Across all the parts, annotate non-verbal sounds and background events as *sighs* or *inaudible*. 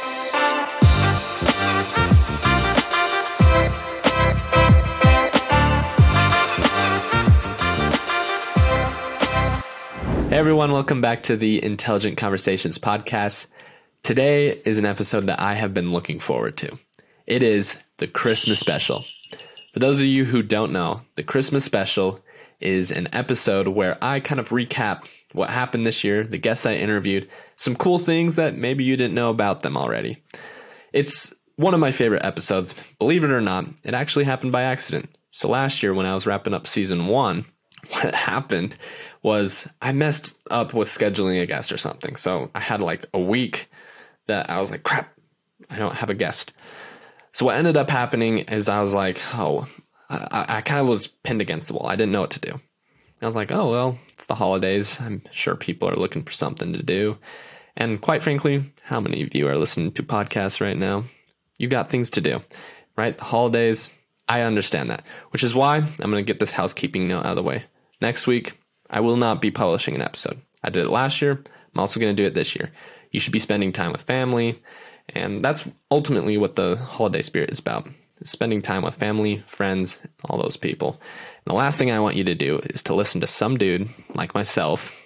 Hey everyone, welcome back to the Intelligent Conversations podcast. Today is an episode that I have been looking forward to. It is the Christmas special. For those of you who don't know, the Christmas special is an episode where I kind of recap what happened this year, the guests I interviewed, some cool things that maybe you didn't know about them already. It's one of my favorite episodes. Believe it or not, it actually happened by accident. So last year when I was wrapping up season one, *laughs* what happened was I messed up with scheduling a guest or something. So I had like a week that I was like, crap, I don't have a guest. So what ended up happening is I was like, oh, I, I kind of was pinned against the wall. I didn't know what to do. I was like, oh, well, it's the holidays. I'm sure people are looking for something to do. And quite frankly, how many of you are listening to podcasts right now? You've got things to do, right? The holidays, I understand that, which is why I'm going to get this housekeeping note out of the way. Next week, I will not be publishing an episode. I did it last year. I'm also going to do it this year. You should be spending time with family. And that's ultimately what the holiday spirit is about spending time with family, friends, all those people. The last thing I want you to do is to listen to some dude like myself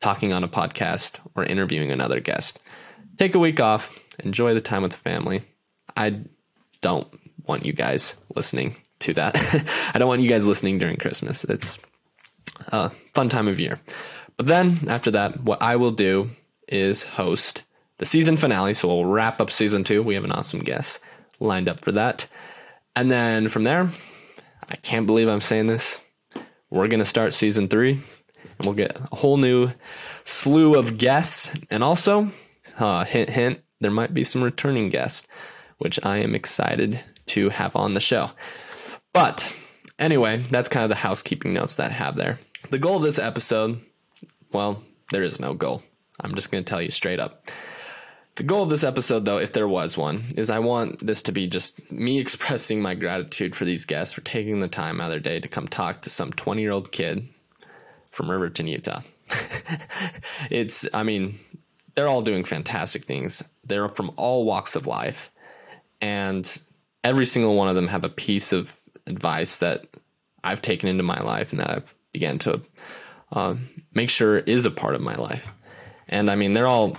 talking on a podcast or interviewing another guest. Take a week off, enjoy the time with the family. I don't want you guys listening to that. *laughs* I don't want you guys listening during Christmas. It's a fun time of year. But then after that, what I will do is host the season finale. So we'll wrap up season two. We have an awesome guest lined up for that. And then from there, I can't believe I'm saying this. We're going to start season three and we'll get a whole new slew of guests. And also, uh, hint, hint, there might be some returning guests, which I am excited to have on the show. But anyway, that's kind of the housekeeping notes that I have there. The goal of this episode, well, there is no goal. I'm just going to tell you straight up. The goal of this episode, though, if there was one, is I want this to be just me *laughs* expressing my gratitude for these guests for taking the time out of their day to come talk to some 20 year old kid from Riverton, Utah. *laughs* it's, I mean, they're all doing fantastic things. They're from all walks of life. And every single one of them have a piece of advice that I've taken into my life and that I've began to uh, make sure is a part of my life. And I mean, they're all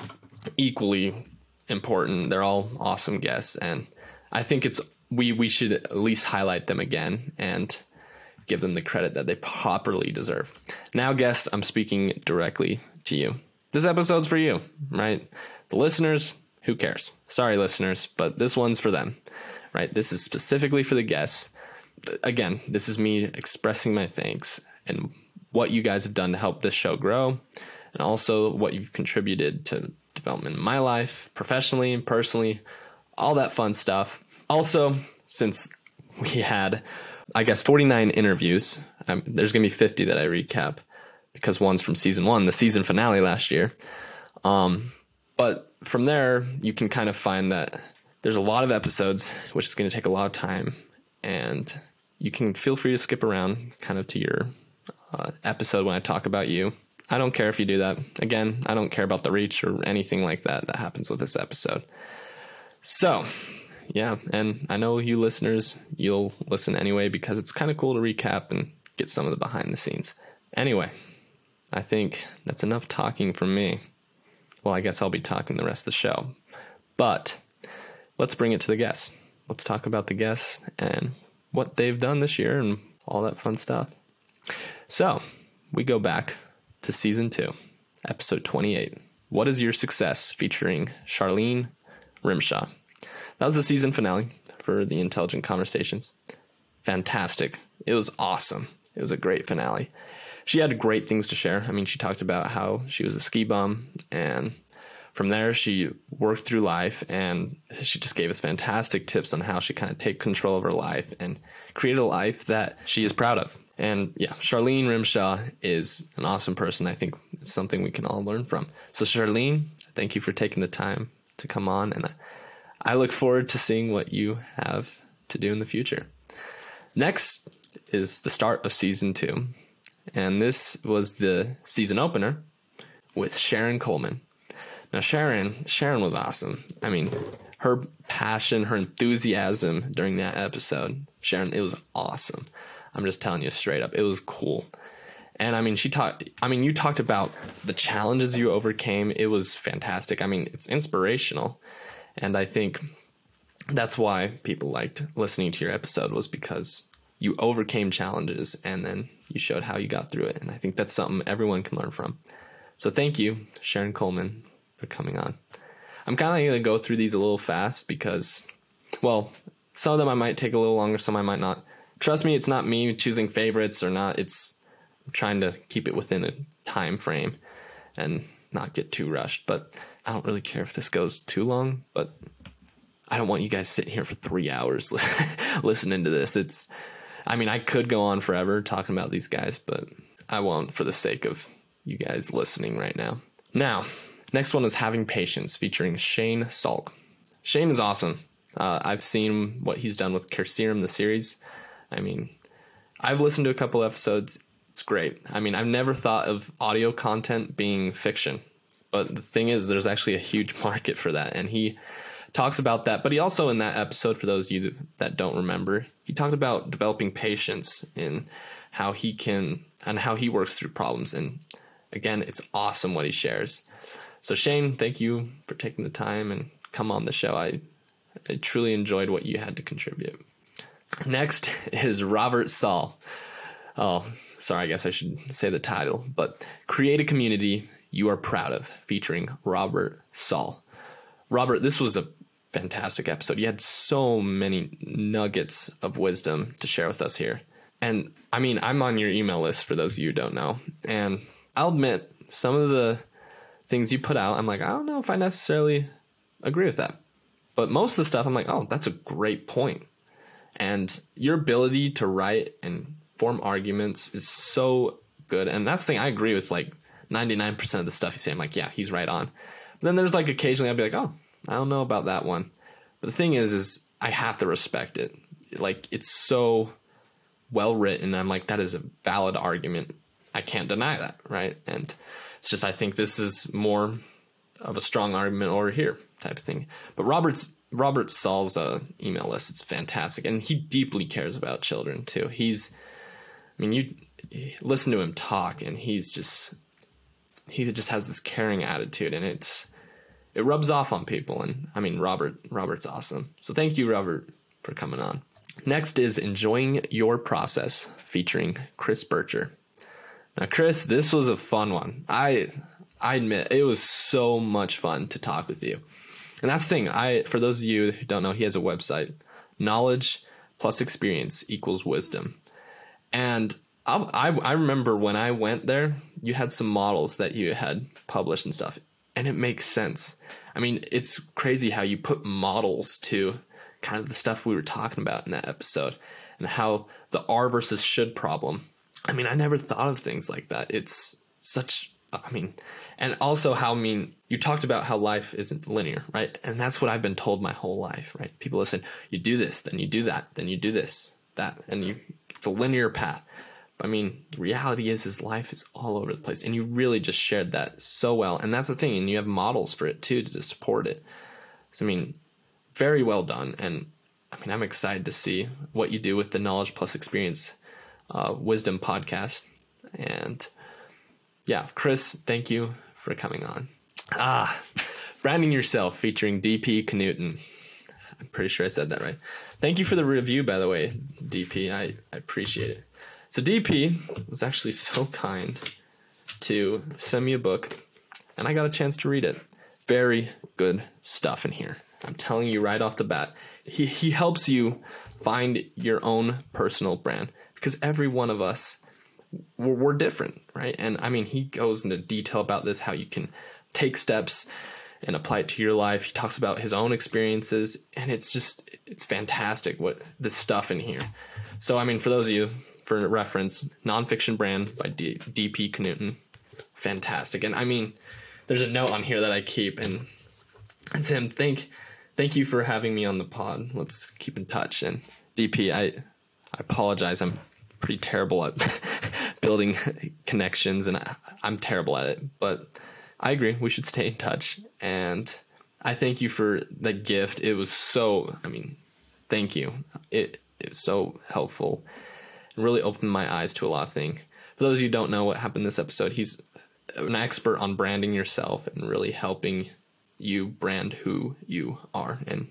equally important. They're all awesome guests, and I think it's we we should at least highlight them again and give them the credit that they properly deserve. Now, guests, I'm speaking directly to you. This episode's for you, right? The listeners, who cares? Sorry, listeners, but this one's for them, right? This is specifically for the guests. Again, this is me expressing my thanks and what you guys have done to help this show grow, and also what you've contributed to development in my life, professionally and personally, all that fun stuff. Also, since we had, I guess, 49 interviews, um, there's going to be 50 that I recap because one's from season one, the season finale last year. Um, but from there, you can kind of find that there's a lot of episodes, which is going to take a lot of time, and you can feel free to skip around kind of to your uh, episode when I talk about you. I don't care if you do that. Again, I don't care about the reach or anything like that that happens with this episode. So, yeah, and I know you listeners, you'll listen anyway because it's kind of cool to recap and get some of the behind the scenes. Anyway, I think that's enough talking from me. Well, I guess I'll be talking the rest of the show. But let's bring it to the guests. Let's talk about the guests and what they've done this year and all that fun stuff. So, we go back to season two, episode 28. What is your success? featuring Charlene Rymsha. That was the season finale for the Intelligent Conversations. Fantastic. It was awesome. It was a great finale. She had great things to share. I mean, she talked about how she was a ski bum, and from there, she worked through life and she just gave us fantastic tips on how she kind of take control of her life and create a life that she is proud of. And yeah, Charlene Rymsha is an awesome person. I think it's something we can all learn from. So, Charlene, thank you for taking the time to come on. And I look forward to seeing what you have to do in the future. Next is the start of season two. And this was the season opener with Sharon Coleman. Now Sharon, Sharon was awesome. I mean, her passion, her enthusiasm during that episode, Sharon, it was awesome. I'm just telling you straight up, it was cool. And I mean, she talked. I mean, you talked about the challenges you overcame. It was fantastic. I mean, it's inspirational, and I think that's why people liked listening to your episode was because you overcame challenges and then you showed how you got through it. And I think that's something everyone can learn from. So thank you, Sharon Coleman, for coming on. I'm kind of going to go through these a little fast because, well, some of them I might take a little longer, some I might not. Trust me, it's not me choosing favorites or not. It's trying to keep it within a time frame and not get too rushed. But I don't really care if this goes too long, but I don't want you guys sitting here for three hours *laughs* listening to this. It's, I mean, I could go on forever talking about these guys, but I won't for the sake of you guys listening right now. Now, next one is Having Patience featuring Shane Salk. Shane is awesome. Uh, I've seen what he's done with Care Serum, the series. I mean, I've listened to a couple episodes. It's great. I mean, I've never thought of audio content being fiction, but the thing is, there's actually a huge *laughs* market for that. And he talks about that. But he also, in that episode, for those of you that don't remember, he talked about developing patience in how he can and how he works through problems. And again, it's awesome what he shares. So Shane, thank you for taking the time and come on the show. I, I truly enjoyed what you had to contribute. Next *laughs* is Robert Saul. Oh, sorry, I guess I should say the title, but Create a Community You Are Proud of, featuring Robert Saul. Robert, this was a fantastic episode. You had so many nuggets of wisdom to share with us here. And I mean, I'm on your email list for those of you who don't know. And I'll admit, some of the things you put out, I'm like, I don't know if I necessarily agree with that. But most of the stuff, I'm like, oh, that's a great point. And your ability to write and form arguments is so good. And that's the thing I agree with like 99% of the stuff you say. I'm like, yeah, he's right on. But then there's like occasionally I'll be like, oh, I don't know about that one. But the thing is, is I have to respect it. Like it's so well written. I'm like, that is a valid argument. I can't deny that, right? And it's just I think this is more of a strong argument over here type of thing. But Robert's Robert Saul's uh, email list it's fantastic, and he deeply cares about children too. He's, I mean, you listen to him talk, and he's just he just has this caring attitude, and it's it rubs off on people. And I mean, Robert, Robert's awesome. So thank you, Robert, for coming on. Next is Enjoying Your Process featuring Chris Bircher. Now, Chris, this was a fun one. I I admit it was so much fun to talk with you. And that's the thing. I for those of you who don't know, he has a website. Knowledge plus experience equals wisdom. And I, I, I remember when I went there, you had some models that you had published and stuff and it makes sense. I mean, it's crazy how you put models to kind of the stuff we were talking about in that episode and how the are versus should problem. I mean, I never thought of things like that. It's such I mean, and also how I mean, you talked about how life isn't linear, right? And that's what I've been told my whole life, right? People listen, you do this, then you do that, then you do this, that, and you it's a linear path. I mean, the reality is his life is all over the place. And you really just shared that so well. And that's the thing. And you have models for it too to support it. So, I mean, very well done. And I mean, I'm excited to see what you do with the Knowledge Plus Experience uh, Wisdom podcast. And yeah, Chris, thank you for coming on. Ah, Branding Yourself featuring DP Knudten. I'm pretty sure I said that right. Thank you for the review, by the way, DP. I, I appreciate it. So DP was actually so kind to send me a book, and I got a chance to read it. Very good stuff in here. I'm telling you right off the bat. He, he helps you find your own personal brand because every one of us we're, we're different, right? And I mean, he goes into detail about this, how you can take steps and apply it to your life. He talks about his own experiences, and it's just it's fantastic what the stuff in here. So I mean, for those of you for reference, nonfiction brand by D- DP Knudten. Fantastic. And I mean, there's a note on here that I keep and and Sam, thank thank you for having me on the pod. Let's keep in touch. And DP, I I apologize. I'm pretty terrible at *laughs* building *laughs* connections and I, I'm terrible at it. But I agree. We should stay in touch. And I thank you for the gift. It was so, I mean, thank you. It, it was so helpful and really opened my eyes to a lot of things. For those of you don't know what happened this episode, he's an expert on branding yourself and really helping you brand who you are. And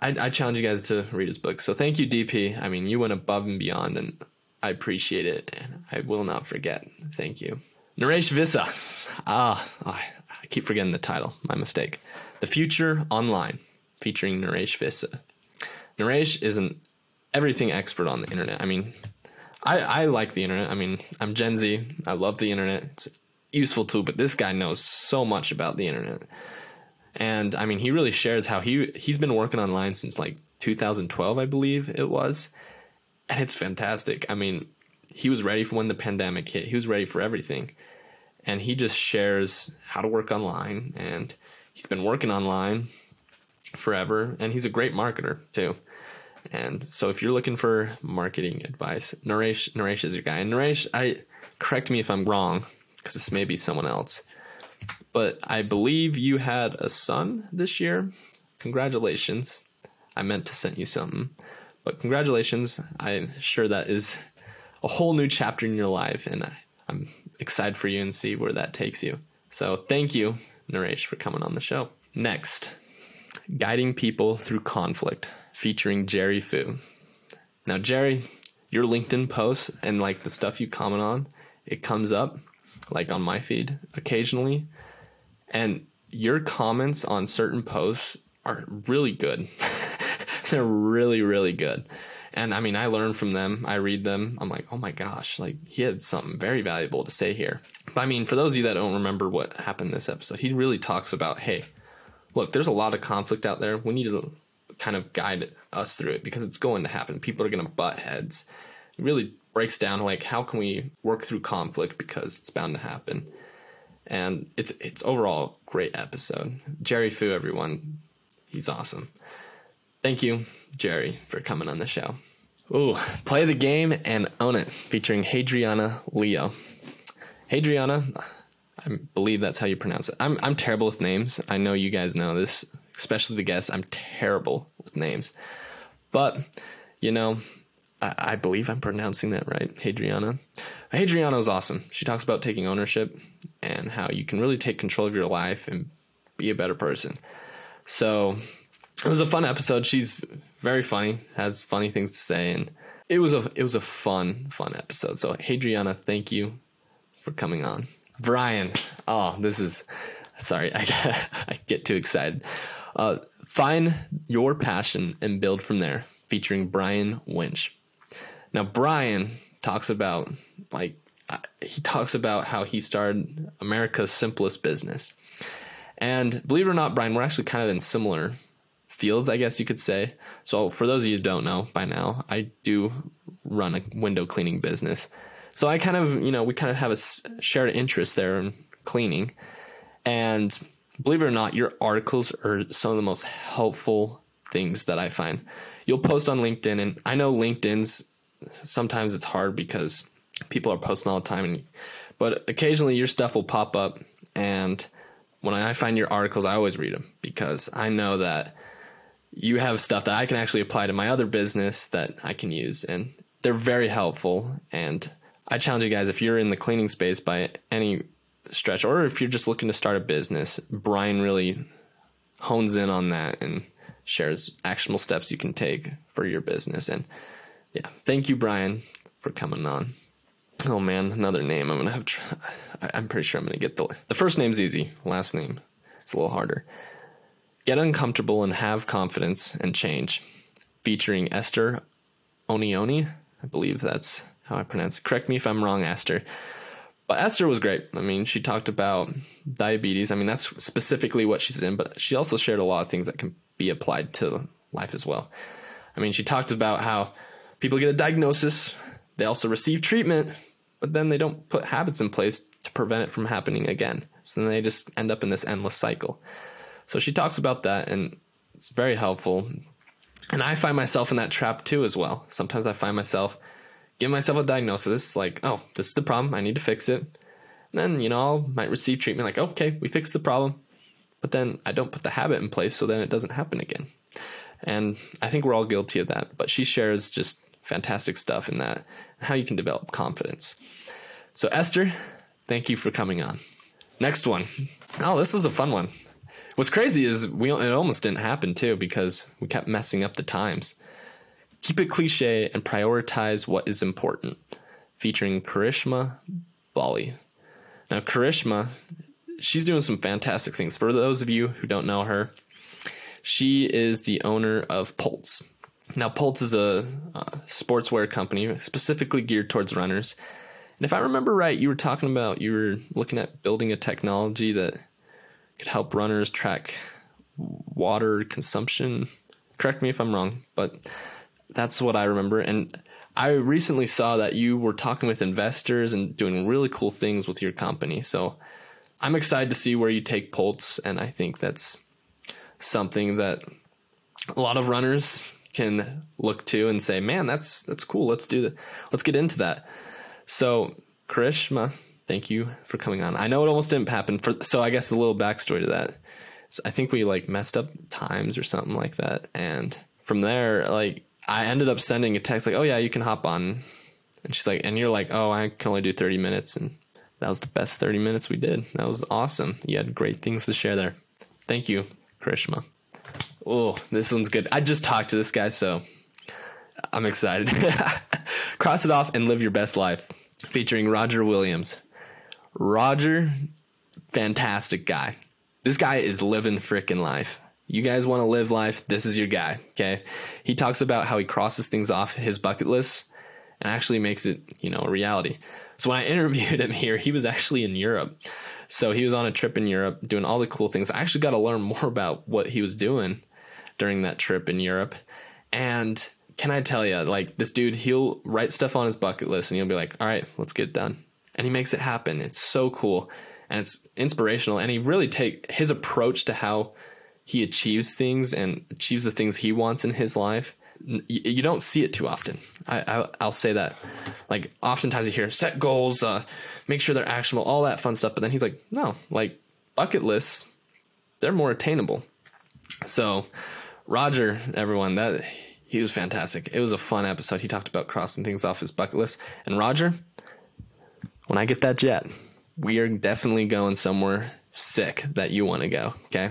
I, I challenge you guys to read his book. So thank you, DP. I mean, you went above and beyond, and I appreciate it, and I will not forget. Thank you. Naresh Vissa. Ah, oh, I keep forgetting the title. My mistake. The Future Online, featuring Naresh Vissa. Naresh is an everything expert on the internet. I mean, I, I like the internet. I mean, I'm Gen Z. I love the internet. It's useful tool, but this guy knows so much about the internet. And I mean, he really shares how he he's been working online since like 2012, I believe it was. And it's fantastic. I mean, he was ready for when the pandemic hit. He was ready for everything. And he just shares how to work online and he's been working online forever and he's a great marketer too. And so if you're looking for marketing advice, Naresh Naresh is your guy. And Naresh, I correct me if I'm wrong, because this may be someone else. But I believe you had a son this year. Congratulations. I meant to send you something. But congratulations. I'm sure that is a whole new chapter in your life, and I, I'm excited for you and see where that takes you. So thank you, Naresh, for coming on the show. Next, guiding people through conflict featuring Jerry Fu. Now, Jerry, your LinkedIn posts and like the stuff you comment on, it comes up like on my feed occasionally. And your comments on certain posts are really good. *laughs* They're really, really good. And I mean, I learn from them. I read them. I'm like, oh my gosh, like he had something very valuable to say here. But I mean, for those of you that don't remember what happened this episode, he really talks about, hey, look, there's a lot of conflict out there. We need to kind of guide us through it because it's going to happen. People are going to butt heads. It really breaks down like how can we work through conflict because it's bound to happen. And it's it's overall great episode. Jerry Fu, everyone, he's awesome. Thank you, Jerry, for coming on the show. Ooh, play the game and own it, featuring Hadriana Leo. Hadriana, I believe that's how you pronounce it. I'm I'm terrible with names. I know you guys know this especially the guests. I'm terrible with names, but you know, I, I believe I'm pronouncing that right. Hadriana. Hadriana is awesome. She talks about taking ownership and how you can really take control of your life and be a better person. So it was a fun episode. She's very funny, has funny things to say, and it was a it was a fun fun episode. So Hadriana, thank you for coming on. Brian, oh, this is sorry, *laughs* I I get too excited. Uh, find your passion and build from there, featuring Brian Winch. Now, Brian talks about like uh, he talks about how he started America's simplest business. And believe it or not, Brian, we're actually kind of in similar fields, I guess you could say. So, for those of you who don't know by now, I do run a window cleaning business. So, I kind of, you know, we kind of have a shared interest there in cleaning. And believe it or not, your articles are some of the most helpful things that I find. You'll post on LinkedIn, and I know LinkedIn's sometimes it's hard because people are posting all the time, and, but occasionally your stuff will pop up. And when I find your articles, I always read them because I know that you have stuff that I can actually apply to my other business that I can use, and they're very helpful. And I challenge you guys if you're in the cleaning space by any stretch, or if you're just looking to start a business, Brian really hones in on that and shares actionable steps you can take for your business. And yeah, thank you, Brian, for coming on. Oh man, another name. I'm gonna have. Tr- I'm pretty sure I'm gonna get the the first name's easy. Last name it's a little harder. Get uncomfortable and have confidence and change. Featuring Esther Onioni. I believe that's how I pronounce it. Correct me if I'm wrong, Esther. But Esther was great. I mean, she talked about diabetes. I mean, that's specifically what she's in, but she also shared a lot of things that can be applied to life as well. I mean, she talked about how people get a diagnosis, they also receive treatment, but then they don't put habits in place to prevent it from happening again. So then they just end up in this endless cycle. So she talks about that, and it's very helpful. And I find myself in that trap too, as well. Sometimes I find myself give myself a diagnosis like, oh, this is the problem. I need to fix it. And then, you know, I might receive treatment like, okay, we fixed the problem. But then I don't put the habit in place, so then it doesn't happen again. And I think we're all guilty of that. But she shares just fantastic stuff in that, how you can develop confidence. So, Esther, thank you for coming on. Next one. Oh, this is a fun one. What's crazy is we it almost didn't happen too because we kept messing up the times. Keep it cliche and prioritize what is important. Featuring Karishma Bali. Now, Karishma, she's doing some fantastic things. For those of you who don't know her, she is the owner of Pulse. Now, Pulse is a, a sportswear company specifically geared towards runners. And if I remember right, you were talking about you were looking at building a technology that could help runners track water consumption. Correct me if I'm wrong, but that's what I remember. And I recently saw that you were talking with investors and doing really cool things with your company. So I'm excited to see where you take Pulse, and I think that's something that a lot of runners can look to and say, "Man, that's that's cool. Let's do that. Let's get into that." So, Karishma, thank you for coming on. I know it almost didn't happen. For so, I guess the little backstory to that. I think we like messed up times or something like that, and from there, like I ended up sending a text like, "Oh yeah, you can hop on," and she's like, "And you're like, oh, I can only do 30 minutes," and that was the best 30 minutes we did. That was awesome. You had great things to share there. Thank you, Karishma. Oh, this one's good. I just talked to this guy, so I'm excited. *laughs* Cross it off and live your best life, featuring Roger Williams. Roger, fantastic guy. This guy is living freaking life. You guys want to live life? This is your guy, okay? He talks about how he crosses things off his bucket list and actually makes it, you know, a reality. So when I *laughs* interviewed him here, he was actually in Europe. So he was on a trip in Europe doing all the cool things. I actually got to learn *laughs* more about what he was doing during that trip in Europe. And can I tell you, like this dude, he'll write stuff on his bucket list and he'll be like, all right, let's get done. And he makes it happen. It's so cool and it's inspirational. And he really take his approach to how he achieves things and achieves the things he wants in his life. You don't see it too often. I, I will say that. Like oftentimes you hear set goals, uh, make sure they're actionable, all that fun stuff. But then he's like, no, like bucket lists, they're more attainable. So Roger, everyone, that he was fantastic. It was a fun episode. He talked about crossing things off his bucket list. And Roger, when I get that jet, we are definitely going somewhere sick that you want to go. Okay.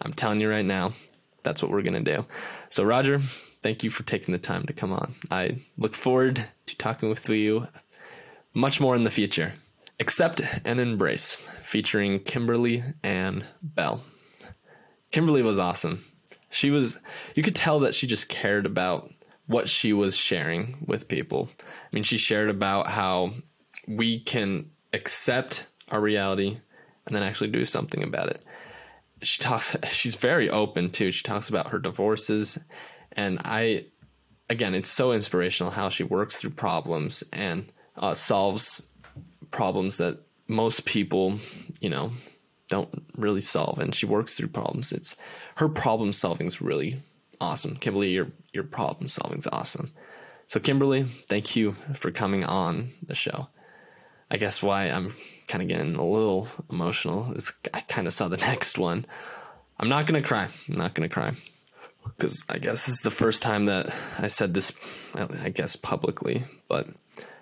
I'm telling you right now, that's what we're going to do. So, Roger, thank you for taking the time to come on. I look forward to talking with you much more in the future. Accept and Embrace, featuring Kimberly and Bell. Kimberly was awesome. She was, you could tell that she just cared about what she was sharing with people. I mean, she shared about how we can accept our reality and then actually do something about it. She talks, *laughs* she's very open too. She talks about her divorces. And I, again, it's so inspirational how she works through problems and uh, solves problems that most people, you know, don't really solve. And she works through problems. It's her problem solving is really awesome. Kimberly, your your problem solving is awesome. So Kimberly, thank you for coming on the show. I guess why I'm kind of getting a little emotional is I kind of saw the *laughs* next one. I'm not gonna cry. I'm not gonna cry because I guess this is the first time that I said this. I guess publicly, but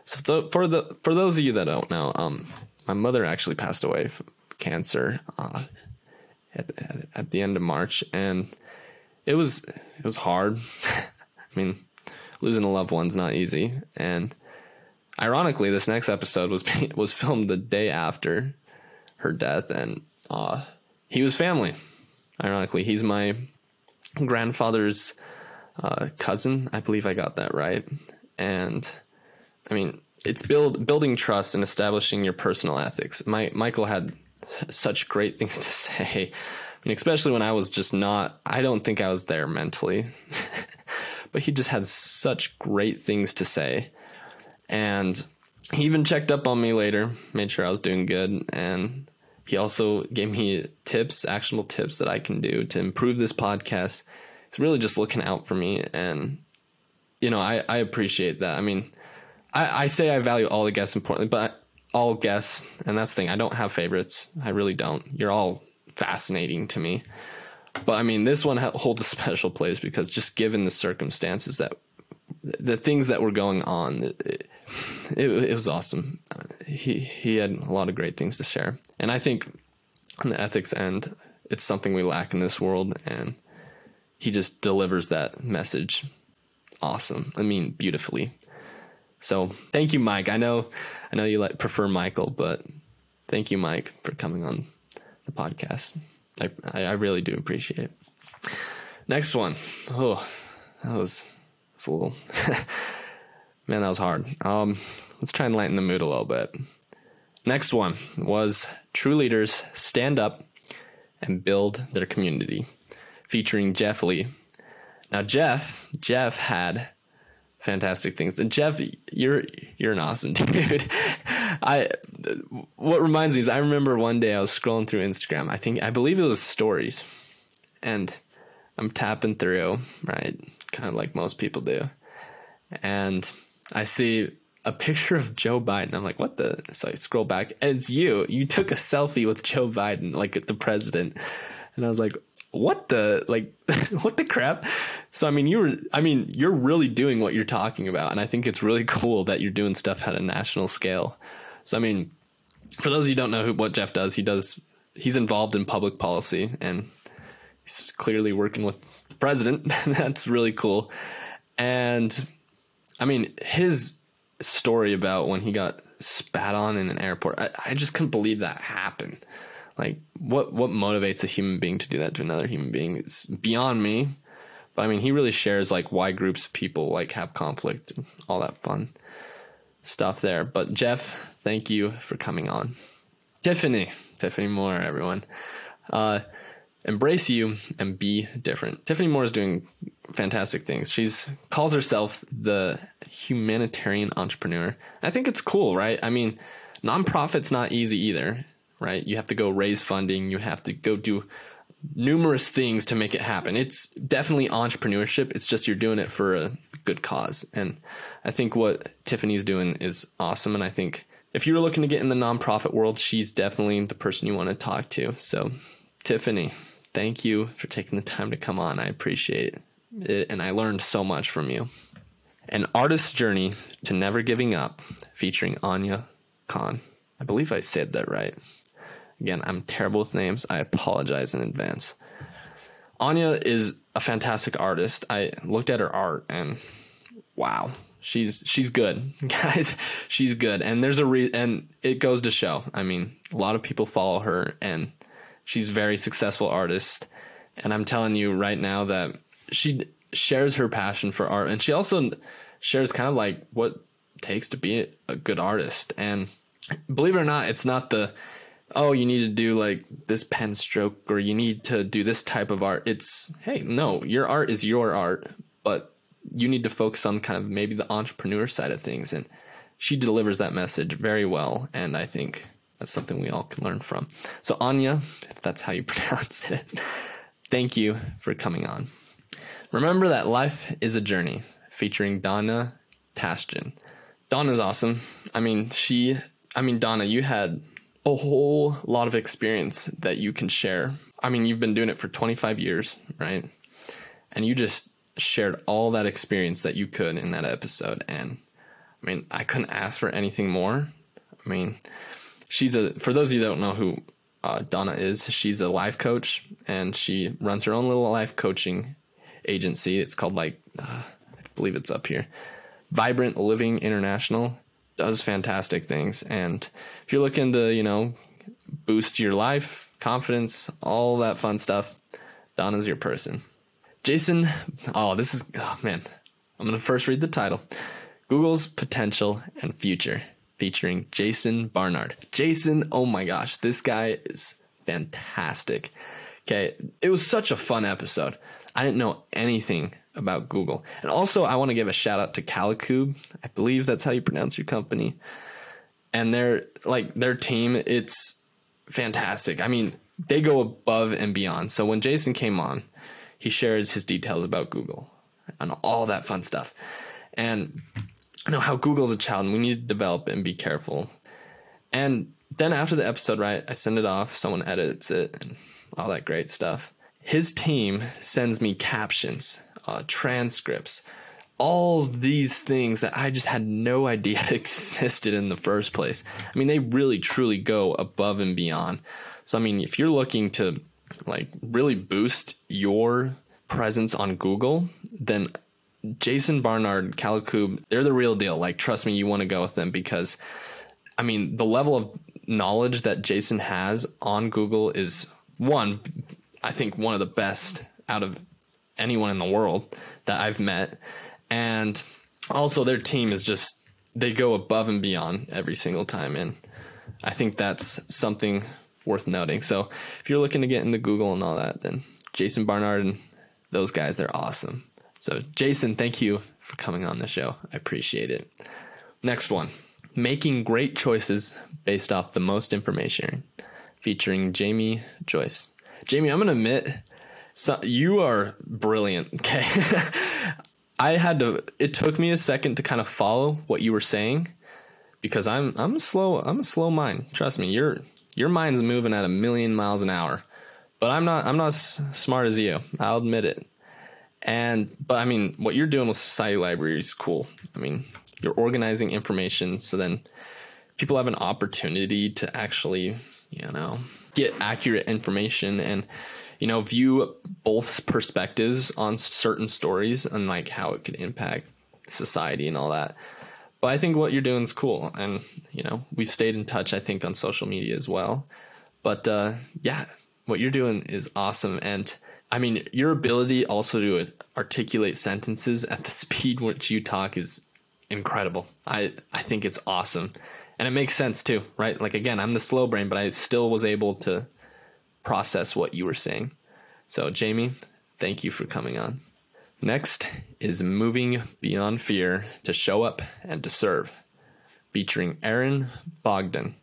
so for the for those of you that don't know, um, my mother actually passed away from cancer uh, at, at, at the end of March, and it was it was hard. *laughs* I mean, losing a loved one's not easy, and ironically, this next episode was was filmed the day after her death, and uh, he was family. Ironically, he's my grandfather's uh, cousin. I believe I got that right, and I mean, it's build building trust and establishing your personal ethics. My Michael had such great things to *laughs* say. I mean, especially when I was just not. I don't think I was there mentally, *laughs* but he just had such great things to say, and he even checked up on me later, made sure I was doing good, and he also gave me tips, actionable tips that I can do to improve this podcast. He's really just looking out for me, and you know, I I appreciate that. I mean I, I say I value all the guests importantly, but all guests, and that's the thing. I don't have favorites. I really don't. You're all fascinating to me. But I mean, this one holds a special place because just given the circumstances that the things that were going on, it, it, it was awesome. Uh, he he had a lot of great things to share, and I think on the ethics end, it's something we lack in this world, and he just delivers that message awesome. I mean, beautifully. So thank you, Mike. I know, I know you like prefer Michael, but thank you, Mike, for coming on the podcast. I I really do appreciate it. Next one. Oh, that was, was a little *laughs* man. That was hard. Um, let's try and lighten the mood a little bit. Next one was True Leaders Stand Up and Build Their Community, featuring Jeff Lee. Now, Jeff, Jeff had fantastic things. And Jeff, you're you're an awesome *laughs* dude. I what reminds me is I remember one day I was scrolling through Instagram. I think I believe it was stories. And I'm tapping through, right? Kind of like most people do. And I see a picture of Joe Biden. I'm like, what the? So I scroll back, and it's you. You took a selfie with Joe Biden, like the president. And I was like, what the like *laughs* what the crap so i mean you were i mean you're really doing what you're talking about and i think it's really *laughs* cool that you're doing stuff at a national scale so i mean for those of you don't know who, what jeff does he does he's involved in public policy and he's clearly working with the president *laughs* that's really cool and i mean his story about when he got spat on in an airport i, I just couldn't believe that happened like what what motivates a human being to do that to another human being is beyond me. But I mean, he really shares like why groups of people like have conflict and all that fun stuff there. But Jeff, thank you for coming on. Tiffany, Tiffany Moore, everyone. Uh, embrace you and be different. Tiffany Moore is doing fantastic things. She's calls herself the humanitarian entrepreneur. I think it's cool, right? I mean, nonprofit's not easy either right? You have to go raise funding, you have to go do numerous things to make it happen. It's definitely entrepreneurship. It's just you're doing it for a good cause. And I think what Tiffany's doing is awesome. And I think if you're looking to get in the nonprofit world, she's definitely the person you want to talk to. So, Tiffany, thank you for taking the time to come on. I appreciate it. Uh, and I learned so much from you. An Artist's Journey to Never Giving Up, featuring Anya Khan. I believe I said that right. Again, I'm terrible with names. I apologize in advance. Anya is a fantastic artist. I looked at her art and wow, she's she's good, *laughs* guys. She's good, and there's a re- and it goes to show. I mean, a lot of people follow her, and she's very successful artist. And I'm telling you right now that she shares her passion for art, and she also shares kind of like what takes to be a good artist. And believe it or not, it's not the oh, you need to do like this pen stroke or you need to do this type of art. It's, hey, no, your art is your art, but you need to focus on kind of maybe the entrepreneur side of things. And she delivers that message very well. And I think that's something we all can learn from. So, Anya, if that's how you *laughs* pronounce it, thank you for coming on. Remember that life is a journey featuring Donna Tashjian. Donna's awesome. I mean, she, I mean, Donna, you had a whole lot of experience that you can share. I mean, you've been doing it for 25 years, right? And you just shared all that experience that you could in that episode. And I mean, I couldn't ask for anything more. I mean, she's a, for those of you that don't know who uh, Donna is, she's a life coach and she runs her own little life coaching agency. It's called, like, uh, I believe it's up here Vibrant Living International does fantastic things. And if you're looking to, you know, boost your life, confidence, all that fun stuff, Donna's your person. Jason, oh, this is, oh man, I'm to first read the title Google's Potential and Future, featuring Jason Barnard. Jason, oh my gosh, this guy is fantastic. Okay, it was such a fun episode. I didn't know anything about Google. And also, I want to give a shout out to Kalicube. I believe that's how you pronounce your company. And their like their team, it's fantastic. I mean, they go above and beyond. So when Jason came on, he shares his details about Google and all that fun stuff. And I know how Google's a child and we need to develop and be careful. And then after the episode, right, I send it off, someone edits it, and all that great stuff. His team sends me captions, uh, transcripts, all these things that I just had no *laughs* idea *laughs* existed in the first place. I mean, they really truly go above and beyond. So, I mean, if you're looking to like really boost your presence on Google, then Jason Barnard, Kalicube, they're the real deal. Like, trust me, you want to go with them because, I mean, the level of knowledge that Jason has on Google is one, I think, one of the best out of anyone in the world that I've met. And also, their team is just, they go above and beyond every single time. And I think that's something worth noting. So, if you're looking to get into Google and all that, then Jason Barnard and those guys, they're awesome. So, Jason, thank you for coming on the show. I appreciate it. Next one Making Great Choices Based Off the Most Information, featuring Jamie Joyce. Jamie, I'm going to admit, so you are brilliant. *laughs* Okay. I had to, it took me a second to kind of follow what you were saying because I'm, I'm slow, I'm a slow mind. Trust me, your, your mind's moving at a million miles an hour, but I'm not, I'm not smart as you. I'll admit it. And but I mean, what you're doing with Society Library is cool. I mean, you're organizing information so then people have an opportunity to actually, you know, get accurate information and you know, view both perspectives on certain stories and like how it could impact society and all that. But I think what you're doing is cool. And, you know, we stayed in touch, I think, on social media as well. But uh, yeah, what you're doing is awesome. And I mean, your ability also to articulate sentences at the *laughs* speed which you talk is incredible. I I think it's awesome. And it makes sense too, right? Like again, I'm the slow brain, but I still was able to process what you were saying. So, Jamie, thank you for coming on. Next is Moving Beyond Fear to Show Up and to Serve, featuring Aaron Bogdan.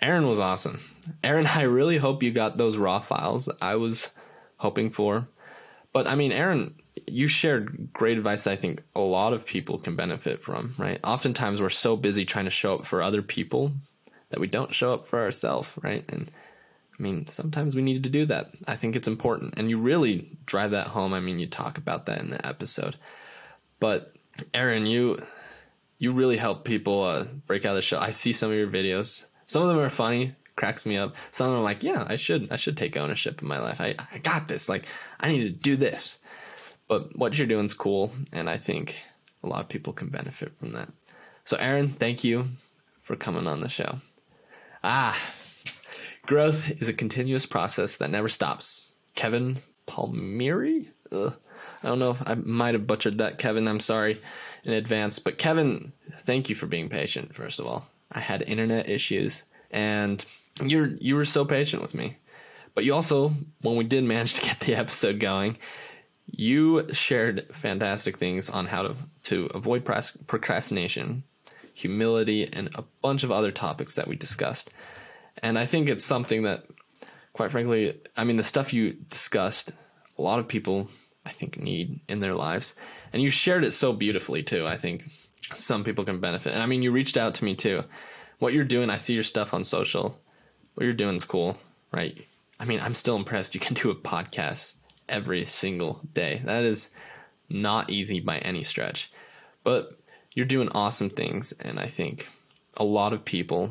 Aaron was awesome. Aaron, *laughs* I really hope you got those raw files. I was hoping for. But I mean, Aaron, you shared great advice that I think a lot of people can benefit from, right? Oftentimes we're so busy trying to show up for other people that we don't show up for ourselves, right? And I mean, sometimes we need to do that. I think it's important. And you really drive that home. I mean, you talk about that in the episode. But Aaron, you you really help people uh, break out of the show. I see some of your videos. Some of them are funny cracks me up. Some of them are like, yeah, I should I should take ownership of my life. I, I got this. Like I need to do this. But what you're doing is cool, and I think a lot of people can benefit from that. So Aaron, thank you for coming on the show. Ah, growth is a continuous process that never stops. Kevin Palmieri? Ugh. I don't know if I might have butchered that, Kevin. I'm sorry in advance. But Kevin, thank you for being patient, first of all. I had internet issues and you're you were so patient with me. But you also, when we did manage to get the episode going, you shared fantastic things on how to to avoid procrastination, humility, and a bunch of other topics that we discussed. And I think it's something that, quite frankly, I mean, the stuff you discussed, a lot of people I think need in their lives, and you shared it so beautifully too. I think some people can benefit. And I mean, you reached out to me too. What you're doing, I see your stuff on social what you're doing is cool, right? I mean, I'm still impressed you can do a podcast every single day. That is not easy by any stretch. But you're doing awesome things, and I think a lot of people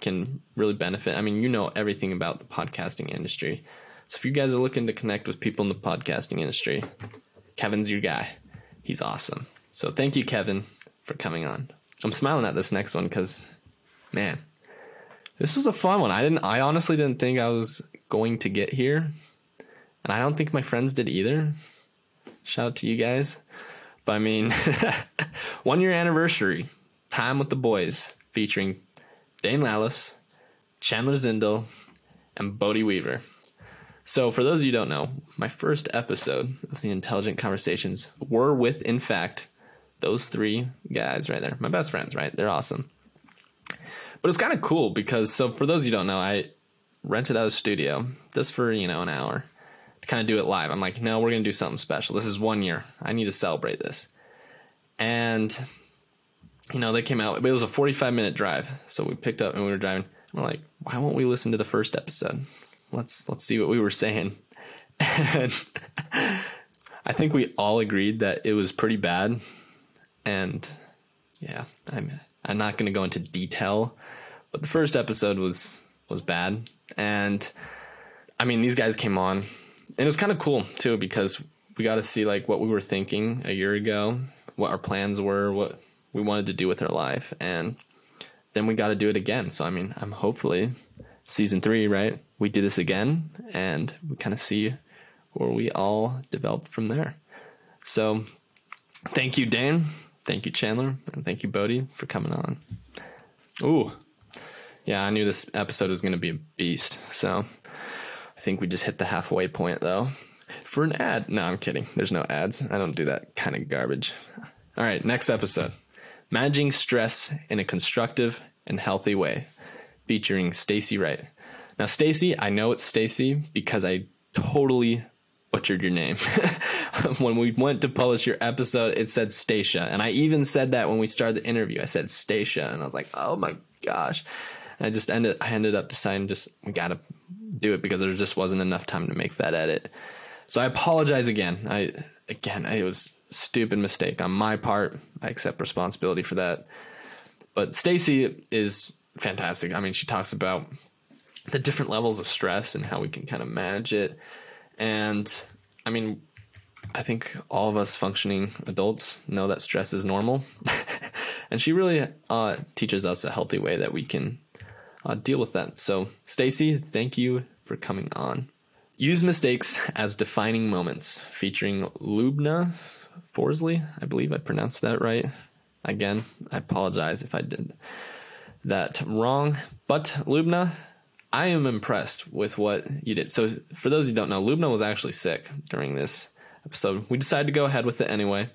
can really benefit. I mean, you know everything about the podcasting industry. So if you guys are looking to connect with people in the podcasting industry, Kevin's your guy. He's awesome. So thank you, Kevin, for coming on. I'm smiling at this next one because, man, this was a fun one. I didn't. I honestly didn't think I was going to get here, and I don't think my friends did either. Shout out to you guys. But I mean, *laughs* one year anniversary, time with the boys, featuring Dane Lallis, Chandler Zindel, and Bodie Weaver. So, for those of you who don't know, my first episode of the Intelligent Conversations were with, in fact, those three guys right there. My best friends, right? They're awesome. But it's kind of cool because so for those of you don't know, I rented out a studio just for you know an hour kind of do it live. I'm like, no, we're gonna do something special. This is one year. I need to celebrate this. And you know, they came out. It was a 45 minute drive. So we picked up and we were driving. We're like, why won't we listen to the first episode? Let's let's see what we were saying. *laughs* And I think we all agreed that it was pretty bad. And yeah, I'm I'm not going to go into detail, but the first episode was was bad. And I mean, these guys came on, and it was kind of cool too because we got to see like what we were thinking a year ago, what our plans were, what we wanted to do with our life, and then we got to do it again. So I mean, I'm hopefully season three, right? We do this again, and we kind of see where we all develop from there. So, thank you, Dan. Thank you, Chandler, and thank you, Bodie, for coming on. Ooh, yeah, I knew this episode was going to be a beast. So, I think we just hit the halfway point, though. For an ad, no, I'm kidding. There's no ads. I don't do that kind of garbage. All right, next episode Managing Stress in a Constructive and Healthy Way, featuring Stacy Wright. Now, Stacy, I know it's Stacy because I totally butchered your name. *laughs* when we went to publish your episode, it said Stacia. And I even said that when we started the interview. I said Stacia. And I was like, oh my gosh. I just ended I ended up deciding just gotta do it because there just wasn't enough time to make that edit. So I apologize again. I again it was stupid mistake on my part. I accept responsibility for that. But Stacy is fantastic. I mean, she talks about the different levels of stress and how we can kind of manage it. And I mean, I think all of us functioning adults know that stress is normal. *laughs* and she really uh, teaches us a healthy way that we can uh, deal with that. So, Stacy, thank you for coming on. Use mistakes as defining moments, featuring Lubna Forsley. I believe I pronounced that right. Again, I apologize if I did that wrong. But Lubna, I am impressed with what you did. So, for those who don't know, Lubna was actually sick during this episode. We decided to go ahead with it anyway.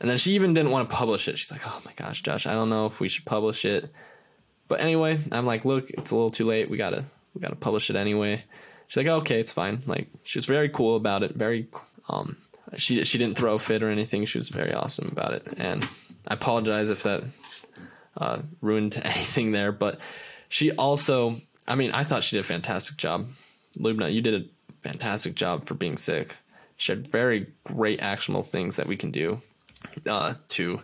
And then she even didn't want to publish it. She's like, oh my gosh, Josh, I don't know if we should publish it. But anyway, I'm like, look, it's a little too late. We gotta we gotta publish it anyway. She's like, okay, it's fine. Like she was very cool about it. Very um she she didn't throw a fit or anything. She was very awesome about it. And I apologize if that uh, ruined *laughs* anything there. But she also, I mean, I thought she did a fantastic job. Lubna, you did a fantastic job for being sick. She had very great actionable things that we can do uh, to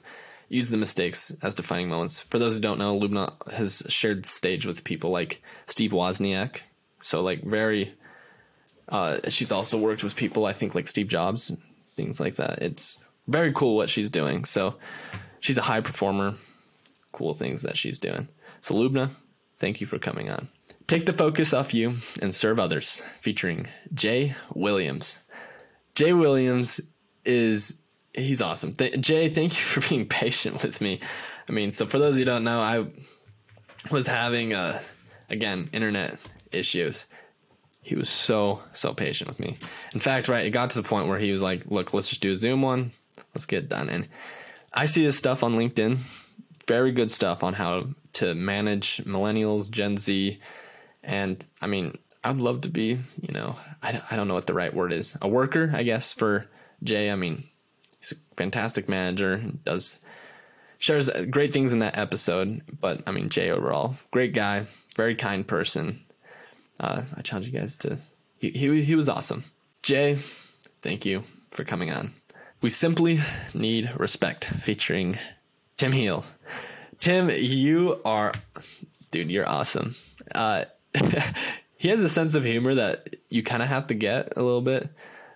use the mistakes as defining moments. For those who don't know, Lubna has shared stage with people like Steve Wozniak. So like very, uh, she's also worked with people I think like Steve Jobs, things like that. It's very cool what she's doing. So she's a high performer. Cool things that she's doing. So Lubna, thank you for coming on. Take the focus off you and serve others, featuring Jay Williams. Jay Williams is he's awesome. Th- Jay, thank you *laughs* for being patient with me. I mean, so for those who don't know, I was having uh again internet issues. He was so so patient with me. In fact, right, it got to the point where he was like, "Look, let's just do a Zoom one. Let's get done." And I see this stuff on LinkedIn, very good stuff on how to manage millennials, Gen Z, and I mean, I'd love to be, you know, I, I don't know what the right word is, a worker, I guess, for Jay. I mean, he's a fantastic manager, does shares great things in that episode. But I mean, Jay overall, great guy, very kind person. Uh, I challenge you guys to. He, he he was awesome. Jay, thank you for coming on. We simply need respect, featuring Tim Heel. Tim, you are, dude, you're awesome. Uh, *laughs* he has a sense of humor that you kind of have to get a little bit.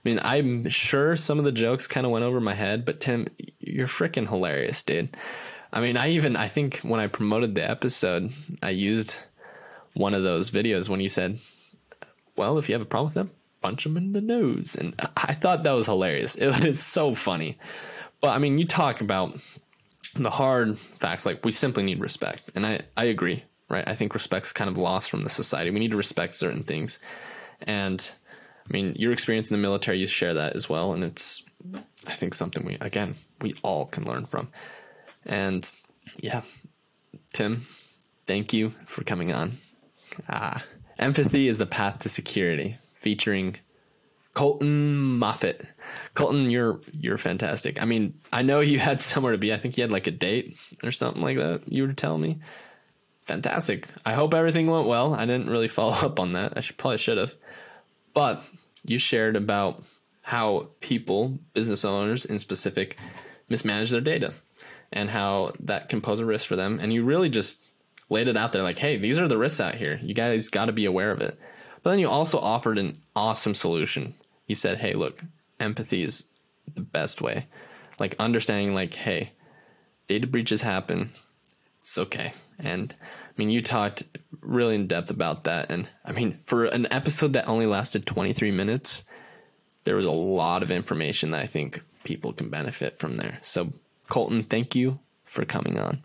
I mean, I'm sure some of the jokes kind of went over my head, but Tim, you're freaking hilarious, dude. I mean, I even I think when I promoted the episode, I used one of those videos when you said, "Well, if you have a problem with them, punch them in the nose," and I thought that was hilarious. *laughs* It is so funny. But I mean, you talk about the hard facts like we simply need respect, and I I agree, right? I think respect's kind of lost from the society. We need to respect certain things, and I mean, your experience in the military, you share that as well, and it's I think something we again we all can learn from. And yeah, Tim, thank you for coming on. Ah, empathy is the path to security, featuring Colton Moffat. Colton, you're you're fantastic. I mean, I know you had somewhere to be. I think you had like a date or something like that. You were telling me. Fantastic. I hope everything went well. I didn't really follow *laughs* up on that. I should probably should have. But you shared about how people, business owners in specific, mismanage their data and how that can pose a risk for them. And you really just laid it out there like, hey, these are the risks out here. You guys got to be aware of it. But then you also offered an awesome solution. You said, hey, look, empathy is the best way. Like understanding, like, hey, data breaches happen. It's okay. And mean, you talked really in depth about that. And I mean, for an episode that only lasted 23 minutes, there was a lot of information that I think people can benefit from there. So, Colton, thank you for coming on.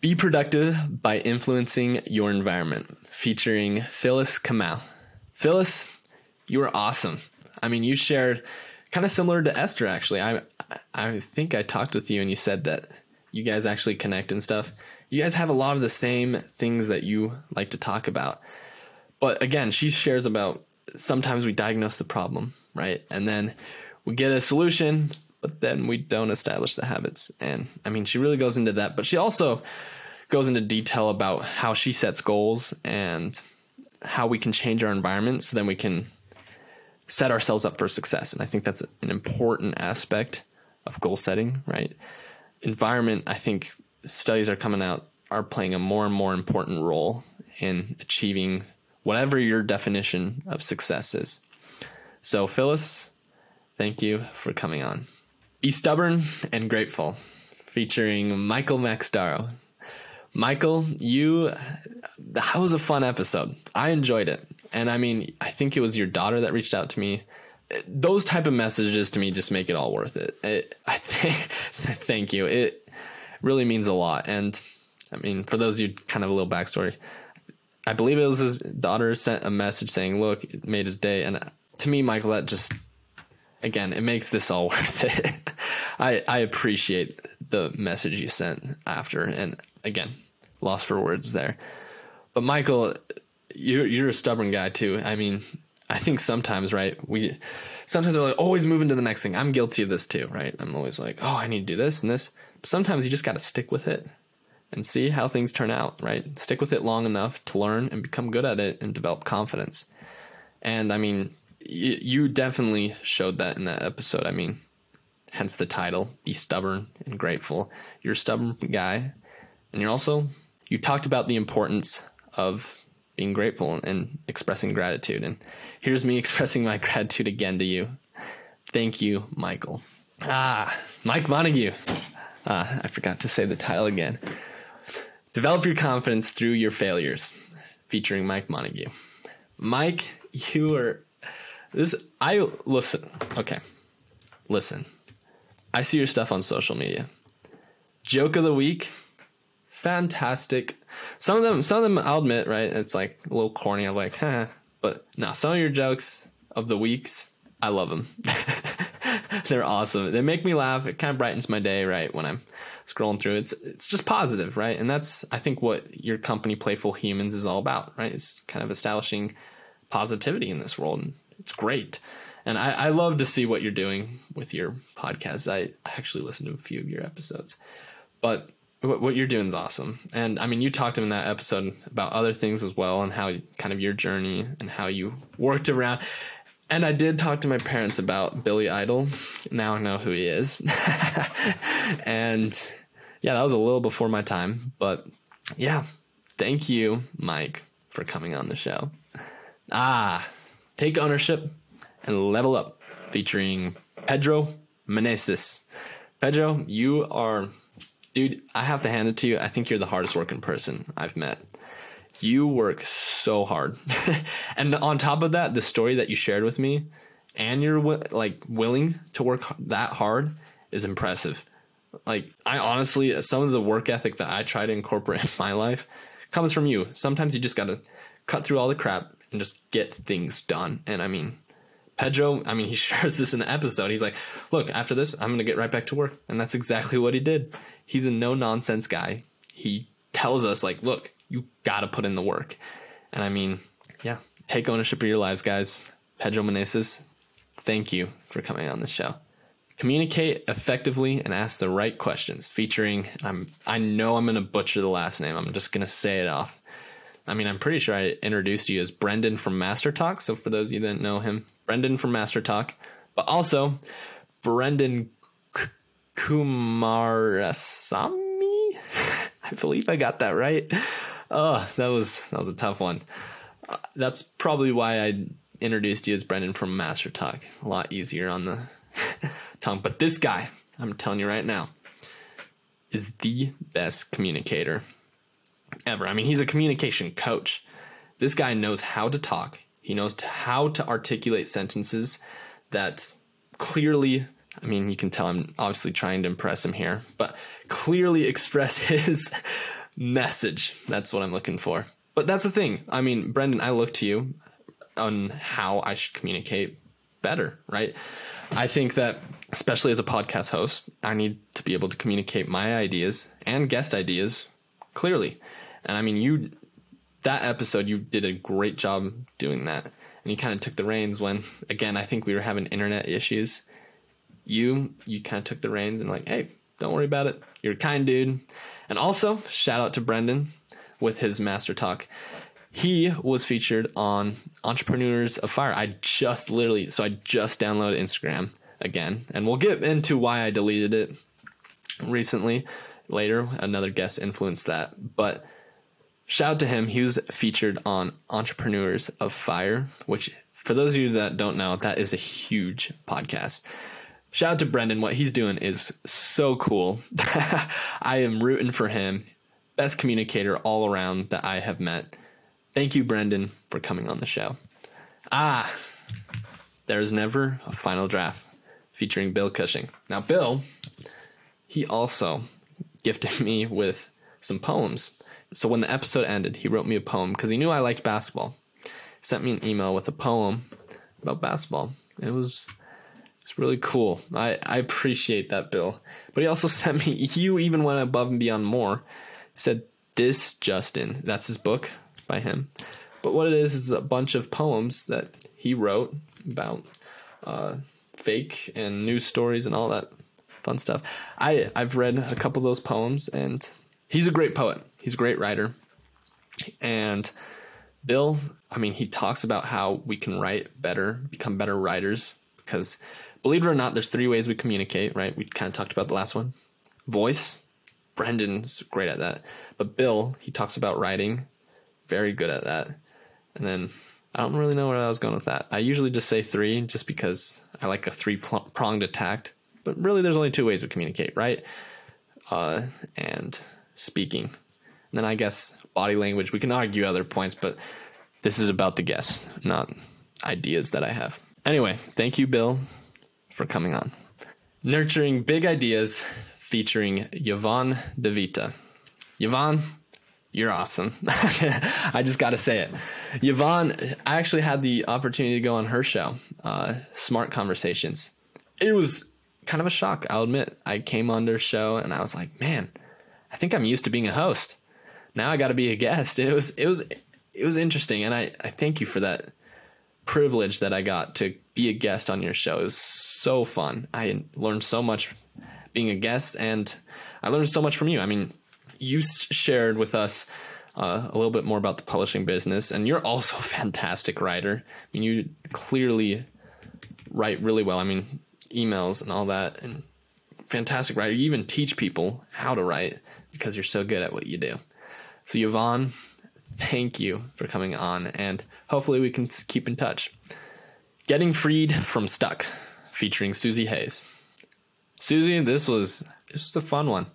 Be productive by influencing your environment, featuring Phyllis Kamal. Phyllis, you were awesome. I mean, you shared kind of similar to Esther. Actually, I I think I talked with you and you said that you guys actually connect and stuff. You guys have a lot of the same things that you like to talk about. But again, she shares about sometimes we diagnose the problem, right? And then we get a solution, but then we don't establish the habits. And I mean, she really goes into that, but she also goes into detail about how she sets goals and how we can change our environment so then we can set ourselves up for success. And I think that's an important aspect of goal setting, right? Environment, I think studies are coming out, are playing a more and more important role in achieving whatever your definition of success is. So, Phyllis, thank you for coming on. Be stubborn and grateful, featuring Michael Maxdaro. Michael, you that was a fun episode. I enjoyed it. And I mean, I think it was your daughter that reached out to me. Those type of messages to me just make it all worth it. it I think *laughs* thank you. It really means a lot. And I mean, for those of you kind of a little backstory, I believe it was his daughter sent a message saying, "Look, it made his day." And to me, Michael, that just again, it makes this all *laughs* worth it. I I appreciate the message you sent after, and again, lost for words there. But Michael, you're you're a stubborn guy too. I mean, I think sometimes, right? We sometimes we're like always moving to the next thing. I'm guilty of this too, right? I'm always like, oh, I need to do this and this. Sometimes you just got to stick with it and see how things turn out, right? Stick with it long enough to learn and become good at it and develop confidence. And I mean, you, you definitely showed that in that episode. I mean, hence the title, Be Stubborn and Grateful. You're a stubborn guy. And you're also, you talked about the importance of being grateful and expressing gratitude. And here's me *laughs* expressing my gratitude again to you. Thank you, Michael. Ah, Mike Montague. Ah, I forgot to say the title again. Develop your confidence through your failures, featuring Mike Montague. Mike, you are this. I listen. Okay, listen. I see your stuff on social media. Joke of the week, fantastic some of them, some of them, I'll admit, right? It's like a little corny. I'm like, huh. *laughs* But no, some of your jokes of the weeks, I love them. *laughs* *laughs* They're awesome. They make me laugh. It kind of brightens my day, right? When I'm scrolling through, it's it's just positive, right? And that's I think what your company, Playful Humans, is all about, right? It's kind of establishing positivity in this world, and it's great. And I, I love to see what you're doing with your podcast. I, I actually listened to a few of your episodes, but what, what you're doing is awesome. And I mean, you talked in that episode about other things as well and how kind of your journey and how you worked around. And I did talk to my parents about Billy Idol. Now I know who he is. *laughs* and yeah, that was a little before my time. But yeah, thank you, Mike, for coming on the show. Ah, take ownership and level up featuring Pedro Meneses. Pedro, you are dude, I have to hand it to you. I think you're the hardest working person I've met. You work so hard. *laughs* and on top of that, the story that you shared with me and you're like willing to work that hard is impressive. Like I honestly some of the work ethic that I try to incorporate *laughs* in my life comes from you. Sometimes you just got to cut through all the crap and just get things done. And I mean, Pedro, I mean, he *laughs* shares this in the episode. He's like, look, after this, I'm going to get right back to work. And that's exactly what he did he's a no nonsense guy. He tells us like, look, you got to put in the work. And I mean, yeah, take ownership of your lives, guys. Pedro Meneses, thank you for coming on the show. Communicate effectively and ask the right questions. Featuring, I'm I know I'm going to butcher the last name. I'm just going to say it off. I mean, I'm pretty sure I introduced you as Brenden from Master Talk. So for those of you that know him, Brenden from Master Talk, but also Brenden K- Kumarasamy. *laughs* I believe I got that right. Oh, that was that was a tough one. Uh, that's probably why I introduced you as Brenden from Master Talk. A lot easier on the *laughs* tongue. But this guy, I'm telling you right now, is the best communicator ever. I mean, he's a communication coach. This guy knows how to talk. He knows how to articulate sentences that clearly, I mean, you can tell I'm obviously trying to impress him here, but clearly *laughs* express his message. That's what I'm looking for. But that's the thing. I mean, Brenden, I look to you on how I should communicate better, right? I think that especially as a podcast host, I need to be able to communicate my ideas and guest ideas clearly. And I mean, you that episode you did a great job doing that. And you kind of took the reins when again, I think we were having internet issues. You you kind of took the reins and like, "Hey, don't worry about it. You're a kind dude." And also, shout out to Brenden with his Master Talk he was featured on Entrepreneurs of Fire. I just literally, so I just downloaded Instagram again, and we'll get into why I deleted it recently later. Another guest influenced that, but shout out to him. He was featured on Entrepreneurs of Fire, which, for those of you that don't know, that is a huge podcast. Shout out to Brenden. What he's doing is so cool. *laughs* I am rooting for him. Best communicator all around that I have met Thank you, Brenden, for coming on the show. Ah, there's never a final draft featuring Bill Cushing. Now, Bill, he also gifted me with some poems. So when the episode ended, he wrote me a poem because he knew I liked basketball. Sent me an email with a poem about basketball. It was it's really cool. I, I appreciate that, Bill. But he also *laughs* sent me, you even went above and beyond more. He said, This Justin, that's his book, by him. But what it is is a bunch of poems that he wrote about uh, fake and news stories and all that fun stuff. I I've read a couple of those poems, and he's a great poet. He's a great writer, and Bill. I mean, he talks about how we can write better, become better writers. Because believe it or not, there's three ways we communicate. Right? We kind of talked about the last one. Voice. Brenden's great at that, but Bill he talks about writing very good at that. And then I don't really know where I was going with that. I usually just say three just because I like a three pronged attack. But really, there's only two ways we communicate, right? Uh, and speaking. And then I guess body language. We can argue other points, but this is about the guess, not ideas that I have. Anyway, thank you, Bill, for coming on. Nurturing Big Ideas featuring Yvonne DiVita. Yvonne, you're awesome. *laughs* I just got to say it. Yvonne, I actually had the opportunity to go on her show, uh, Smart Conversations. It was kind of a shock, I'll admit. I came on her show and I was like, man, I think I'm used to being a host. Now I got to be a guest. it was, it was, it was interesting. And I, I thank you for that privilege that I got to be a guest on your show. It was so fun. I learned so much being a guest and I learned so much from you. I mean, you shared with us uh, a little bit more about the publishing business, and you're also *laughs* a fantastic writer. I mean, you clearly write really well. I mean, emails and all that, and fantastic writer. You even teach people how to write because you're so good at what you do. So, Yvonne, thank you for coming on, and hopefully, we can keep in touch. Getting Freed from Stuck, featuring Susie Hayes. Susie, this was this was a fun one.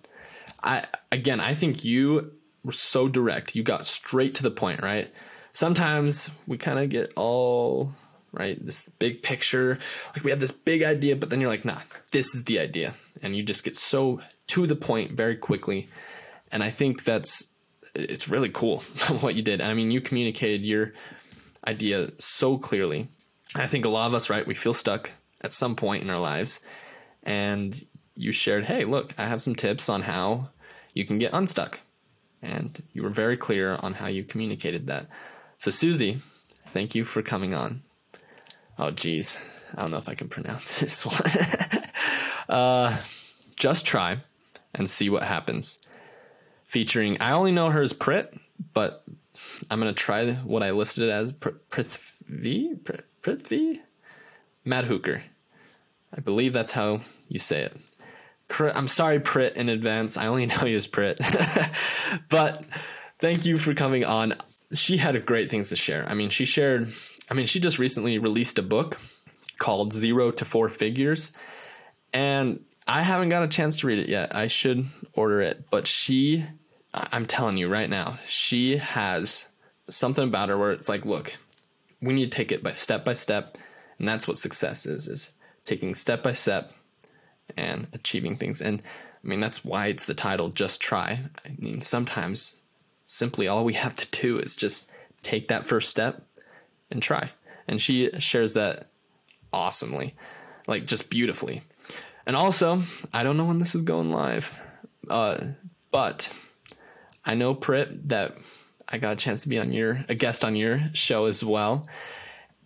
I again, I think you were so direct. You got straight to the point, right? Sometimes we kind of get all right, this big picture, like we have this big idea, but then you're like, nah, this is the idea, and you just get so to the point very quickly. And I think that's it's really cool *laughs* what you did. I mean, you communicated your idea so clearly. I think a lot of us, right, we feel stuck at some point in our lives, and you shared, hey, look, I have some tips on how you can get unstuck. And you were very clear on how you communicated that. So, Susie, thank you for coming on. Oh, geez. I don't know if I can pronounce *laughs* this one. uh, Just Try and See What Happens. Featuring, I only know her as Prit, but I'm to try what I listed as Prithvi? Prithvi? Matt Hooker. I believe that's how you say it. I'm sorry, Prit, in advance. I only *laughs* know you as Prit. *laughs* but thank you for coming on. She had great things to share. I mean, she shared, I mean, she just recently released a book called Zero to Four Figures. And I haven't got a chance to read it yet. I should order it. But she, I'm telling you right now, she has something about her where it's like, look, we need to take it by step by step. And that's what success is, is taking step by step and achieving things. And I mean, that's why it's the title, Just Try. I mean, sometimes simply all we have to do is just take that first step and try. And she shares that awesomely, like just beautifully. And also, I don't know when this is going live, uh, but I know Prit that I got a chance to be on your a guest on your show as well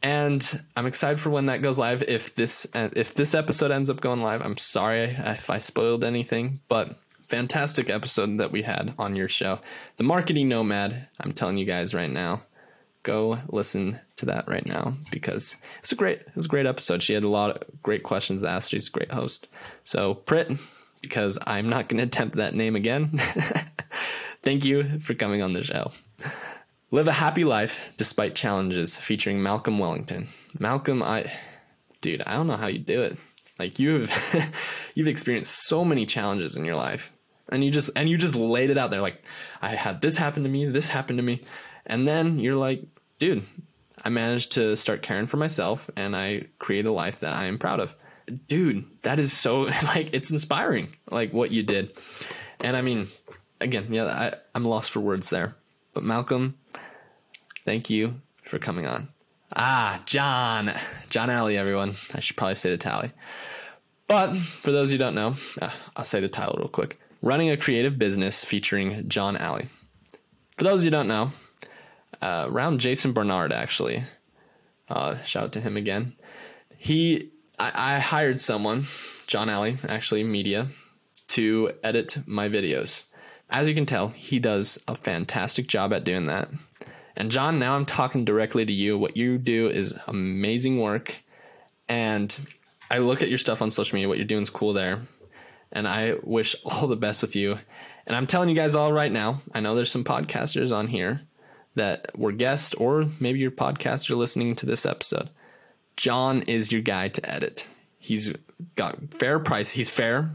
and I'm excited for when that goes live. If this uh, if this episode ends up going live, I'm sorry if I spoiled anything, but fantastic episode that we had on your show, the Marketing Nomad. I'm telling you guys right now, go listen to that right now because it's a great it was a great episode. She had a lot of great questions to ask. She's a great host. So Prit, because I'm not going to attempt that name again. *laughs* Thank you for coming on the show. Live a Happy Life Despite Challenges featuring Malcolm Wellington. Malcolm, I dude, I don't know how you do it. Like you've *laughs* you've experienced so many challenges in your life. And you just and you just laid it out there like I had this happen to me, this happened to me. And then you're like, dude, I managed to start caring for myself and I create a life that I am proud of. Dude, that is so *laughs* like it's inspiring like what you did. And I mean, again, yeah, I, I'm lost for words there. But Malcolm, thank you for coming on. Ah, John. John Alley, everyone. I should probably say the tally. But for those who don't know, uh, I'll say the title real quick Running a Creative Business featuring John Alley. For those who don't know, uh, around Jason Barnard, actually, uh, shout out to him again. He, I, I hired someone, John Alley, actually, media, to edit my videos. As you can tell, he does a fantastic job at doing that. And John, now I'm talking directly to you. What you do is amazing work. And I look at your stuff on social media, what you're doing is cool there. And I wish all the best with you. And I'm telling you guys all right now, I know there's some podcasters on here that were guests, or maybe your podcaster listening to this episode. John is your guy to edit. He's got fair price. He's fair,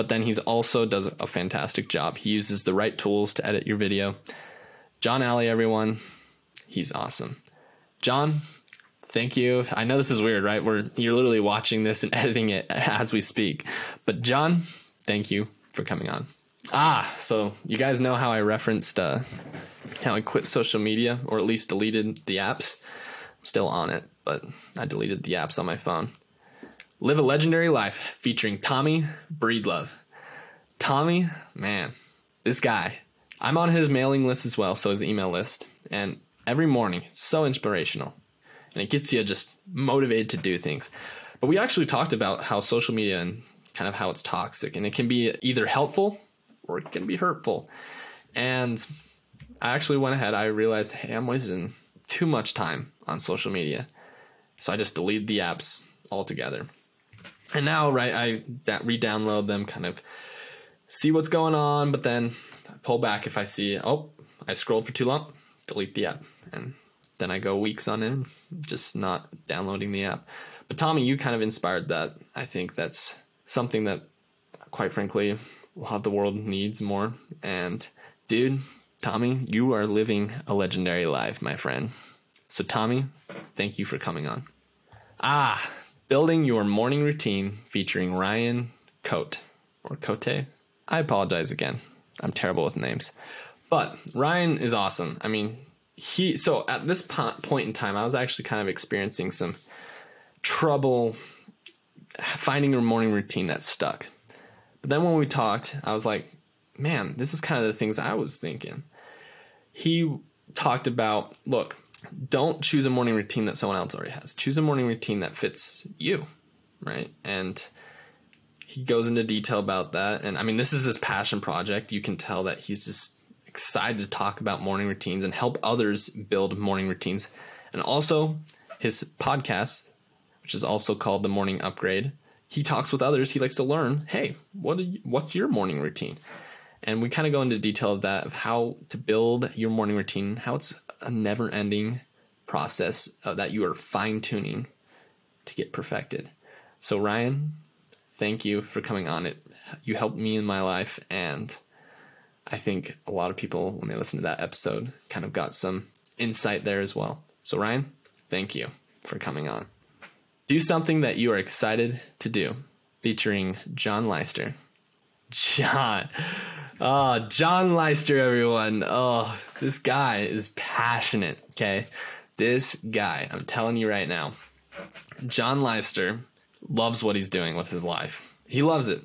but then he's also does a fantastic job. He uses the right tools to edit your video. John Alley, everyone. He's awesome. John, thank you. I know this is weird, right? We're you're literally watching this and *laughs* editing it as we speak. But John, thank you for coming on. Ah, so you guys know how I referenced uh, how I quit social media, or at least deleted the apps. I'm still on it, but I deleted the apps on my phone. Live a Legendary Life featuring Tommy Breedlove. Tommy, man, this guy I'm on his mailing list as well, so his email list. And every morning, it's so inspirational. And it gets you just motivated to do things. But we actually talked about how social media and kind of how it's toxic, and it can be either helpful or it can be hurtful. And I actually went ahead, I realized, hey, I'm wasting too much time on social media. So I just deleted the apps altogether. And now, right, I that re download them, kind of see what's going on, but then pull back if I see, oh, I scrolled for too long, delete the app. And then I go weeks on end, just not downloading the app. But Tommy, you kind of inspired that. I think that's something that, quite frankly, a lot of the world needs more. And dude, Tommy, you are living a legendary life, my friend. So, Tommy, thank you for coming on. Ah, building your morning routine featuring Ryan Cote or Cote. I apologize again. I'm terrible with names. But Ryan is awesome. I mean, he so at this point in time, I was actually kind of experiencing some trouble finding a morning routine that stuck. But then when we talked, I was like, man, this is kind of the things I was thinking. He talked about, look, don't choose a morning routine that someone else already has. Choose a morning routine that fits you, right? And he goes into detail about that. And I mean, this is his passion project. You can tell that he's just excited to talk about morning routines and help others build morning routines. And also, his podcast, which is also called The Morning Upgrade, he talks with others. He likes to learn, hey, what you, what's your morning routine? And we kind of go into detail of that, of how to build your morning routine, how it's a never ending process uh, that you are fine tuning to get perfected. So, Ryan, thank you for coming on it. You helped me in my life, and I think a lot of people, when they listen to that episode, kind of got some insight there as well. So, Ryan, thank you for coming on. Do something that you are excited to do, featuring John Leister. *laughs* John. Oh, John Leister, everyone. Oh, this guy is passionate, okay? This guy, I'm telling you right now, John Leister loves what he's doing with his life. He loves it.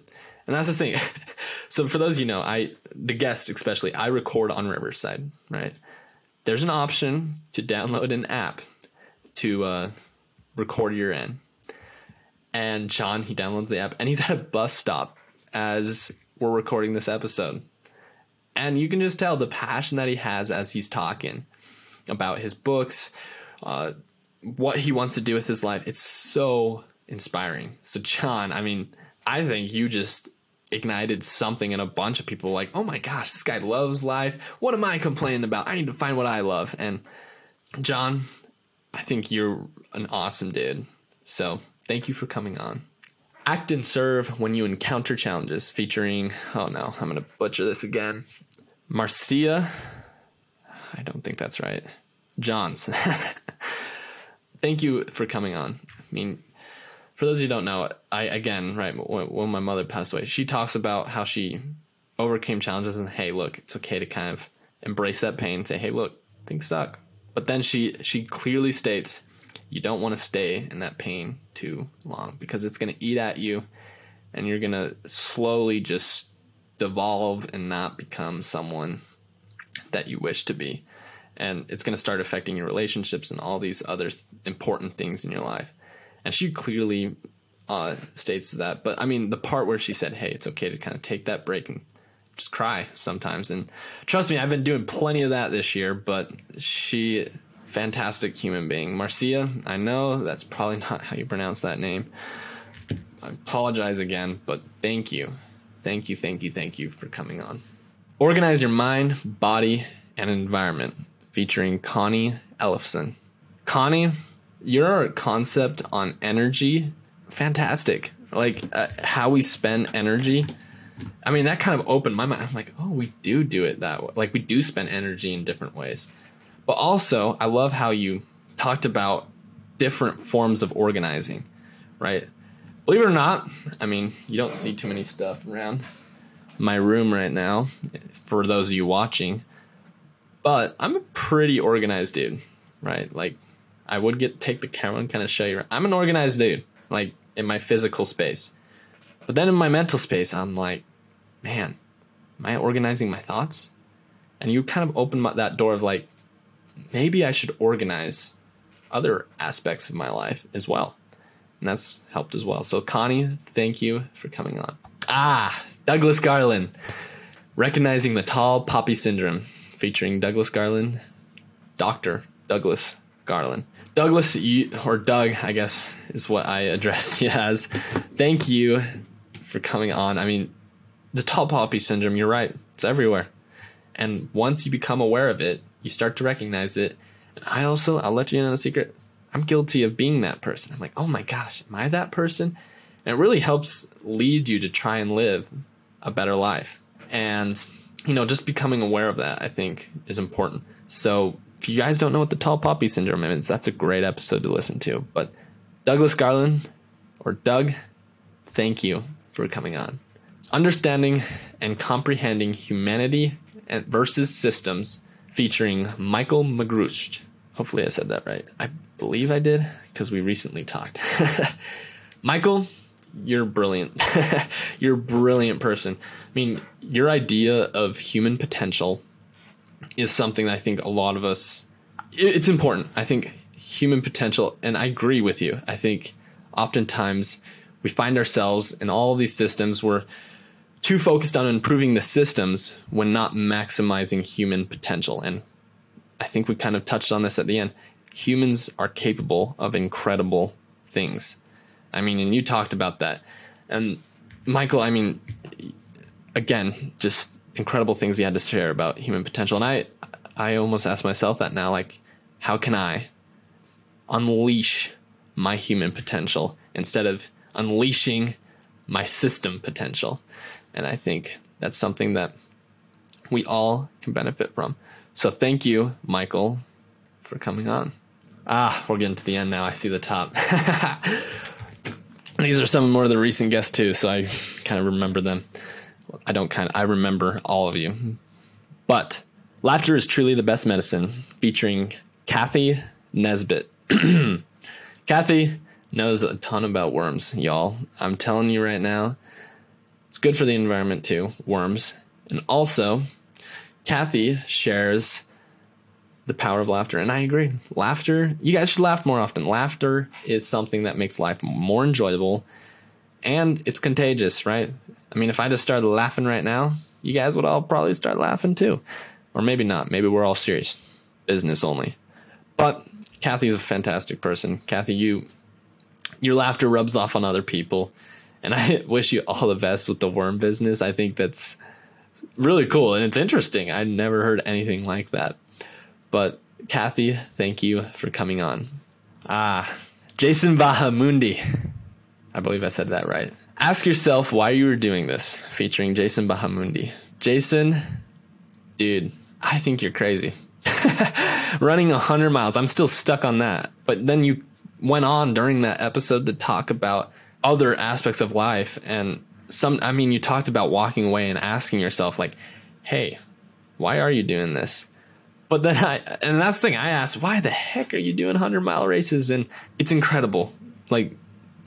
And that's the thing. *laughs* so for those you know, I the guest especially, I record on Riverside, right? There's an option to download an app to uh, record your end. And John, he downloads the app and he's at a bus stop as we're recording this episode. And you can just tell the passion that he has as he's talking about his books, uh, what he wants to do with his life. It's so inspiring. So, John, I mean, I think you just ignited something in a bunch of people like, oh my gosh, this guy loves life. What am I complaining about? I need to find what I love. And, John, I think you're an awesome dude. So, thank you for coming on. Act and serve when you encounter challenges, featuring, oh no, I'm going to butcher this again. Marcia, I don't think that's right. Johns. *laughs* Thank you for coming on. I mean, for those of you who don't know, I, again, right, when, when my mother passed away, she talks about how she overcame challenges and, hey, look, it's okay to kind of embrace that pain, say, hey, look, things suck. But then she she clearly states, you don't want to stay in that pain too long because it's going to eat at you and you're going to slowly just devolve and not become someone that you wish to be. And it's going to start affecting your relationships and all these other th- important things in your life. And she clearly uh, states that. But I mean, the part where she said, hey, it's okay to kind of take that break and just cry sometimes. And trust me, I've been doing plenty of that this year, but she fantastic human being. Marcia, I know that's probably *laughs* not how you pronounce that name. I apologize again, but thank you. Thank you, thank you, thank you for coming on. Organize your mind, body, and environment, featuring Connie Ellefson. Connie, your concept on energy, fantastic. Like uh, how we spend energy. I mean, that kind of opened my mind. I'm like, oh, we do do it that way. Like we do spend energy in different ways. But also, I love how you talked about different forms of organizing, right? Believe it or not, I mean, you don't see too many stuff around my room right now for those of you watching. But I'm a pretty organized dude, right? Like I would get take the camera and kind of show you. I'm an organized dude, like in my physical space. But then in my mental space, I'm like, man, am I organizing my thoughts? And you kind of open my, that door of like, maybe I should organize other aspects of my life as well. And that's helped as well. So, Connie, thank you for coming on. Ah, Douglas Garland. Recognizing the Tall Poppy Syndrome, featuring Douglas Garland, Dr. Douglas Garland. Douglas, you, or Doug, I guess, is what I addressed *laughs* you as. Thank you for coming on. I mean, the Tall Poppy Syndrome, you're right, it's everywhere. And once you become aware of it, you start to recognize it. And I also, I'll let you in on a secret. I'm guilty of being that person. I'm like, oh my gosh, am I that person? And it really helps lead you to try and live a better life. And, you know, just becoming aware of that, I think, is important. So if you guys don't know what the tall poppy syndrome is, that's a great episode to listen to. But Douglas Garland, or Doug, thank you for coming on. Understanding and comprehending humanity versus systems featuring Michael Magrush. Hopefully, I said that right. I believe I did because we recently talked. *laughs* Michael, you're brilliant. *laughs* you're a brilliant person. I mean, your idea of human potential is something I think a lot of us it's important. I think human potential, and I agree with you. I think oftentimes we find ourselves in all these systems we're too focused on improving the systems when not maximizing human potential and i think we kind of touched on this at the end humans are capable of incredible things i mean and you talked about that and michael i mean again just incredible things you had to share about human potential and i i almost ask myself that now like how can i unleash my human potential instead of unleashing my system potential. And I think that's something that we all can benefit from. So thank you, Michael, for coming on. Ah, we're getting to the end now. I see the top. *laughs* These are some more of the recent guests too, so I kind of remember them. I don't kind of I remember all of you. But Laughter is truly the best medicine featuring Kathy Nesbitt. *clears throat* Kathy knows a ton about worms, y'all. I'm telling you right now, it's good for the environment too, worms. And also, Kathy shares the power of laughter. And I agree. Laughter, you guys should laugh more often. Laughter is something that makes life more enjoyable and it's contagious, right? I mean, if I just started laughing right now, you guys would all probably start laughing too. Or maybe not. Maybe we're all serious, business only. But Kathy's a fantastic person. Kathy, you your laughter rubs off on other people. And I *laughs* wish you all the best with the worm business. I think that's really cool and it's interesting. I never heard anything like that. But Kathy, thank you for coming on. Ah, Jason Bahamundi. I believe I said that right. Ask yourself why you were doing this, featuring Jason Bahamundi. Jason, dude, I think you're crazy. *laughs* Running 100 miles, I'm still stuck on that. But then you went on during that episode to talk about other aspects of life and some I mean you talked about walking away and asking yourself like, "Hey, why are you doing this?" But then I and that's the thing I asked, "Why the heck are you doing 100 mile races?" and it's incredible. Like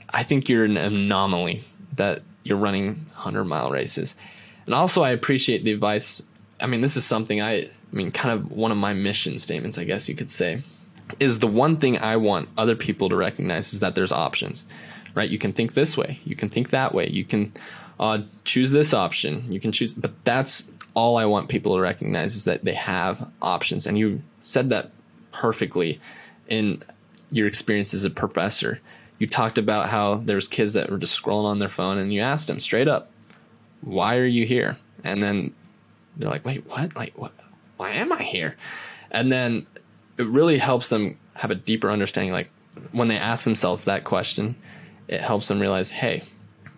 I think you're an anomaly that you're running 100 mile races. And also I appreciate the advice. I mean, this is something I I mean kind of one of my mission statements, I guess you could say is the one thing I want other people to recognize is that there's options, right? You can think this way, you can think that way, you can uh, choose this option, you can choose, but that's all I want people to recognize is that they have options. And you said that perfectly in your experience as a professor. You talked about how there's kids that were just scrolling on their phone, and you asked them straight up, "Why are you here?" And then they're like, "Wait, what? Like, what? Why am I here?" And then it really helps them have a deeper understanding. Like when they ask themselves that question, it helps them realize, hey,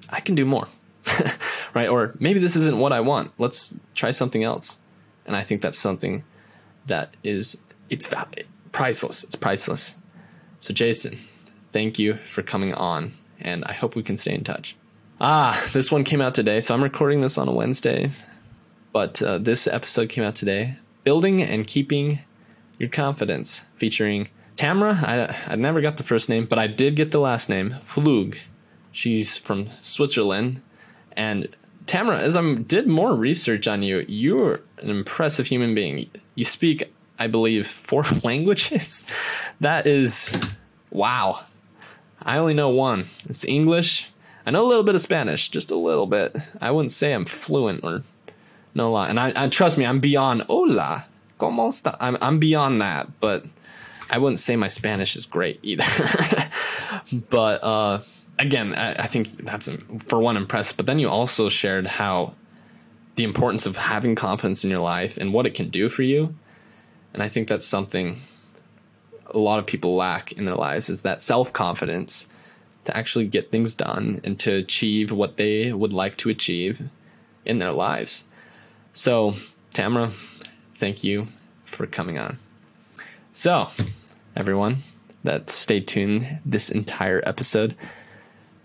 I can do more. *laughs* right? Or maybe this isn't what I want. Let's try something else. And I think that's something that is it's priceless. It's priceless. So Jason, thank you for coming on and I hope we can stay in touch. Ah, this one came out today. So I'm recording this on a Wednesday, but uh, this episode came out today. Building and keeping your Confidence, featuring Tamara. I, I never got the first name, but I did get the last name, Flug. She's from Switzerland. And Tamara, as I did more research on you, you're an impressive human being. You speak, I believe, four *laughs* languages. That is, wow. I only know one. It's English. I know a little bit of Spanish, just a little bit. I wouldn't say I'm fluent or no lie. And I, I trust me, I'm beyond hola como esta? I'm, I'm beyond that, but I wouldn't say my Spanish is great either. *laughs* but uh, again, I, I, think that's for one impressive. But then you also shared how the importance of having confidence in your life and what it can do for you. And I think that's something a lot of people lack in their lives is that self confidence to actually get things done and to achieve what they would like to achieve in their lives. So, Tamara, thank you for coming on. So, everyone that stayed tuned this entire episode,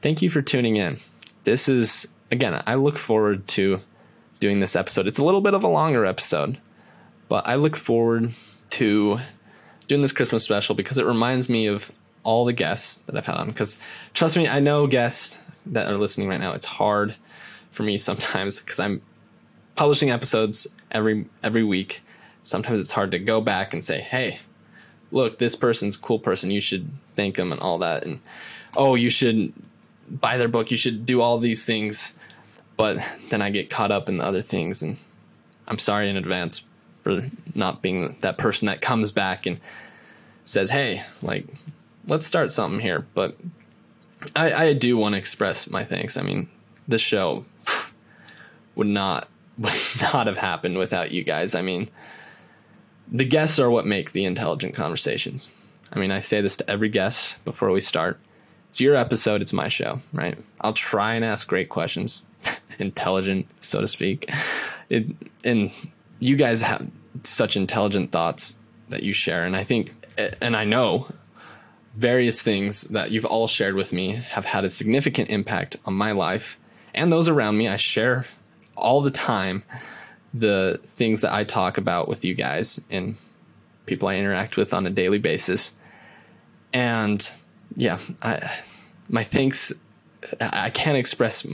thank you for tuning in. This is, again, I look forward to doing this episode. It's a little bit of a longer episode, but I look forward to doing this Christmas special because it reminds me of all the guests that I've had on. Because trust me, I know guests that are listening right now, it's hard for me sometimes because I'm publishing episodes every every week sometimes it's hard to go back and say, hey, look, this person's cool person. You should thank them and all that. And oh, you should buy their book. You should do all these things. But then I get caught up in the other things, and I'm sorry in advance for not being that person that comes back and says, "Hey, like, let's start something here." But I, I do want to express my thanks. I mean, the show *sighs* would not *laughs* would not have happened without you guys. I mean, the guests are what make the intelligent conversations. I mean, I say this to every guest before we start. It's your episode, it's my show, right? I'll try and ask great questions, *laughs* intelligent, so to speak. It, and you guys have such intelligent thoughts that you share. And I think, and I know various things that you've all shared with me have had a significant impact on my life and those around me. I share all the time the things that I talk about with you guys and people I interact with on a daily basis. And yeah, I, my thanks, I can't express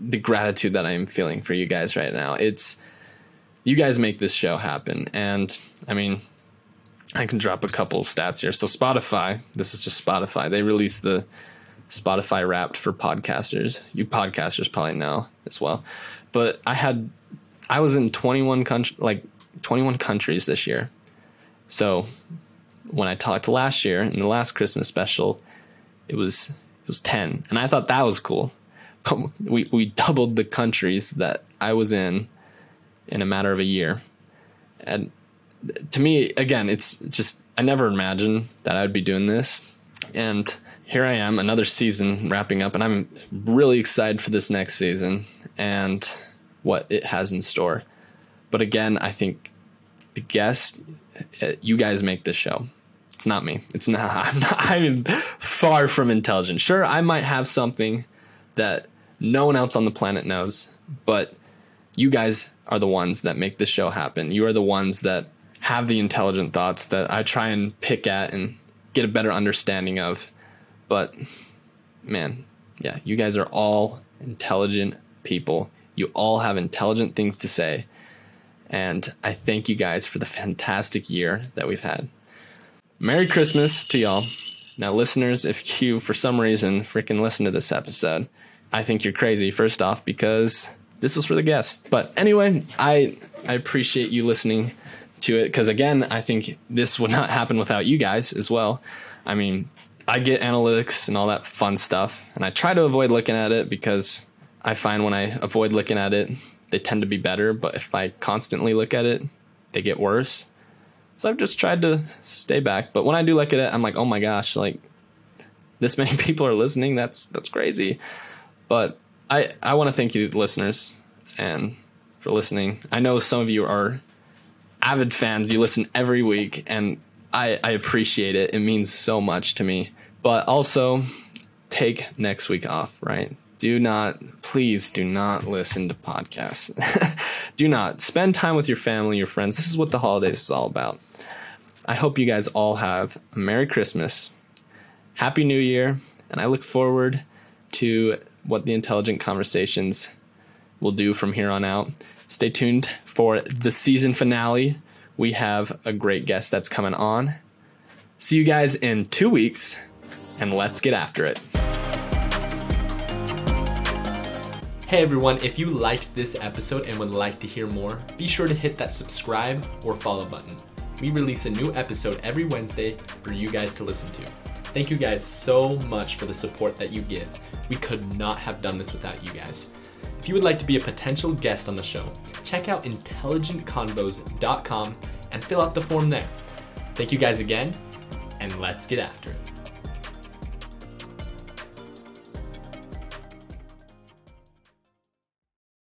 the gratitude that I'm feeling for you guys right now. It's, you guys make this show happen. And I mean, I can drop a couple stats here. So Spotify, this is just Spotify. They released the Spotify Wrapped for podcasters. You podcasters probably know as well. But I had I was in 21 country like 21 countries this year. So when I talked last year in the last Christmas special, it was it was 10, and I thought that was cool. we we doubled the countries that I was in in a matter of a year, and to me, again, it's just I never imagined that I would be doing this, and here I am, another season wrapping up, and I'm really excited for this next season. And what it has in store. But again, I think the guest, uh, you guys make this show. It's not me. It's not. *laughs* I'm, not, I'm far from intelligent. Sure, I might have something that no one else on the planet knows, but you guys are the ones that make this show happen. You are the ones that have the intelligent thoughts that I try and pick at and get a better understanding of. But man, yeah, you guys are all intelligent people. You all have intelligent things to say. And I thank you guys for the fantastic year that we've had. Merry Christmas to y'all. Now, listeners, if you for some reason freaking listen to this episode, I think you're crazy, first off, because this was for the guests. But anyway, I I appreciate you listening to it because again, I think this would not happen without you guys as well. I mean, I get analytics and all that fun stuff, and I try to avoid looking at it because I find when I avoid looking at it, they tend to be better. But if I constantly look at it, they get worse. So I've just tried to stay back. But when I do look at it, I'm like, oh my gosh, like this many *laughs* people are listening. That's that's crazy. But I I want to thank you, listeners, and for listening. I know some of you are avid fans. You listen every week, and I I appreciate it. It means so much to me. But also, take next week off. Right? do not, please do not listen to podcasts. *laughs* do not. Spend time with your family, your friends. This is what the holidays is all about. I hope you guys all have a Merry Christmas, Happy New Year, and I look forward to what the Intelligent Conversations will do from here on out. Stay tuned for the season finale. We have a great guest that's coming on. See you guys in two weeks, and let's get after it. Hey everyone, if you liked this episode and would like to hear more, be sure to hit that subscribe or follow button. We release a new episode every Wednesday for you guys to listen to. Thank you guys so much for the support that you give. We could not have done this without you guys. If you would like to be a potential guest on the show, check out intelligentconvos.com and fill out the form there. Thank you guys again, and let's get after it.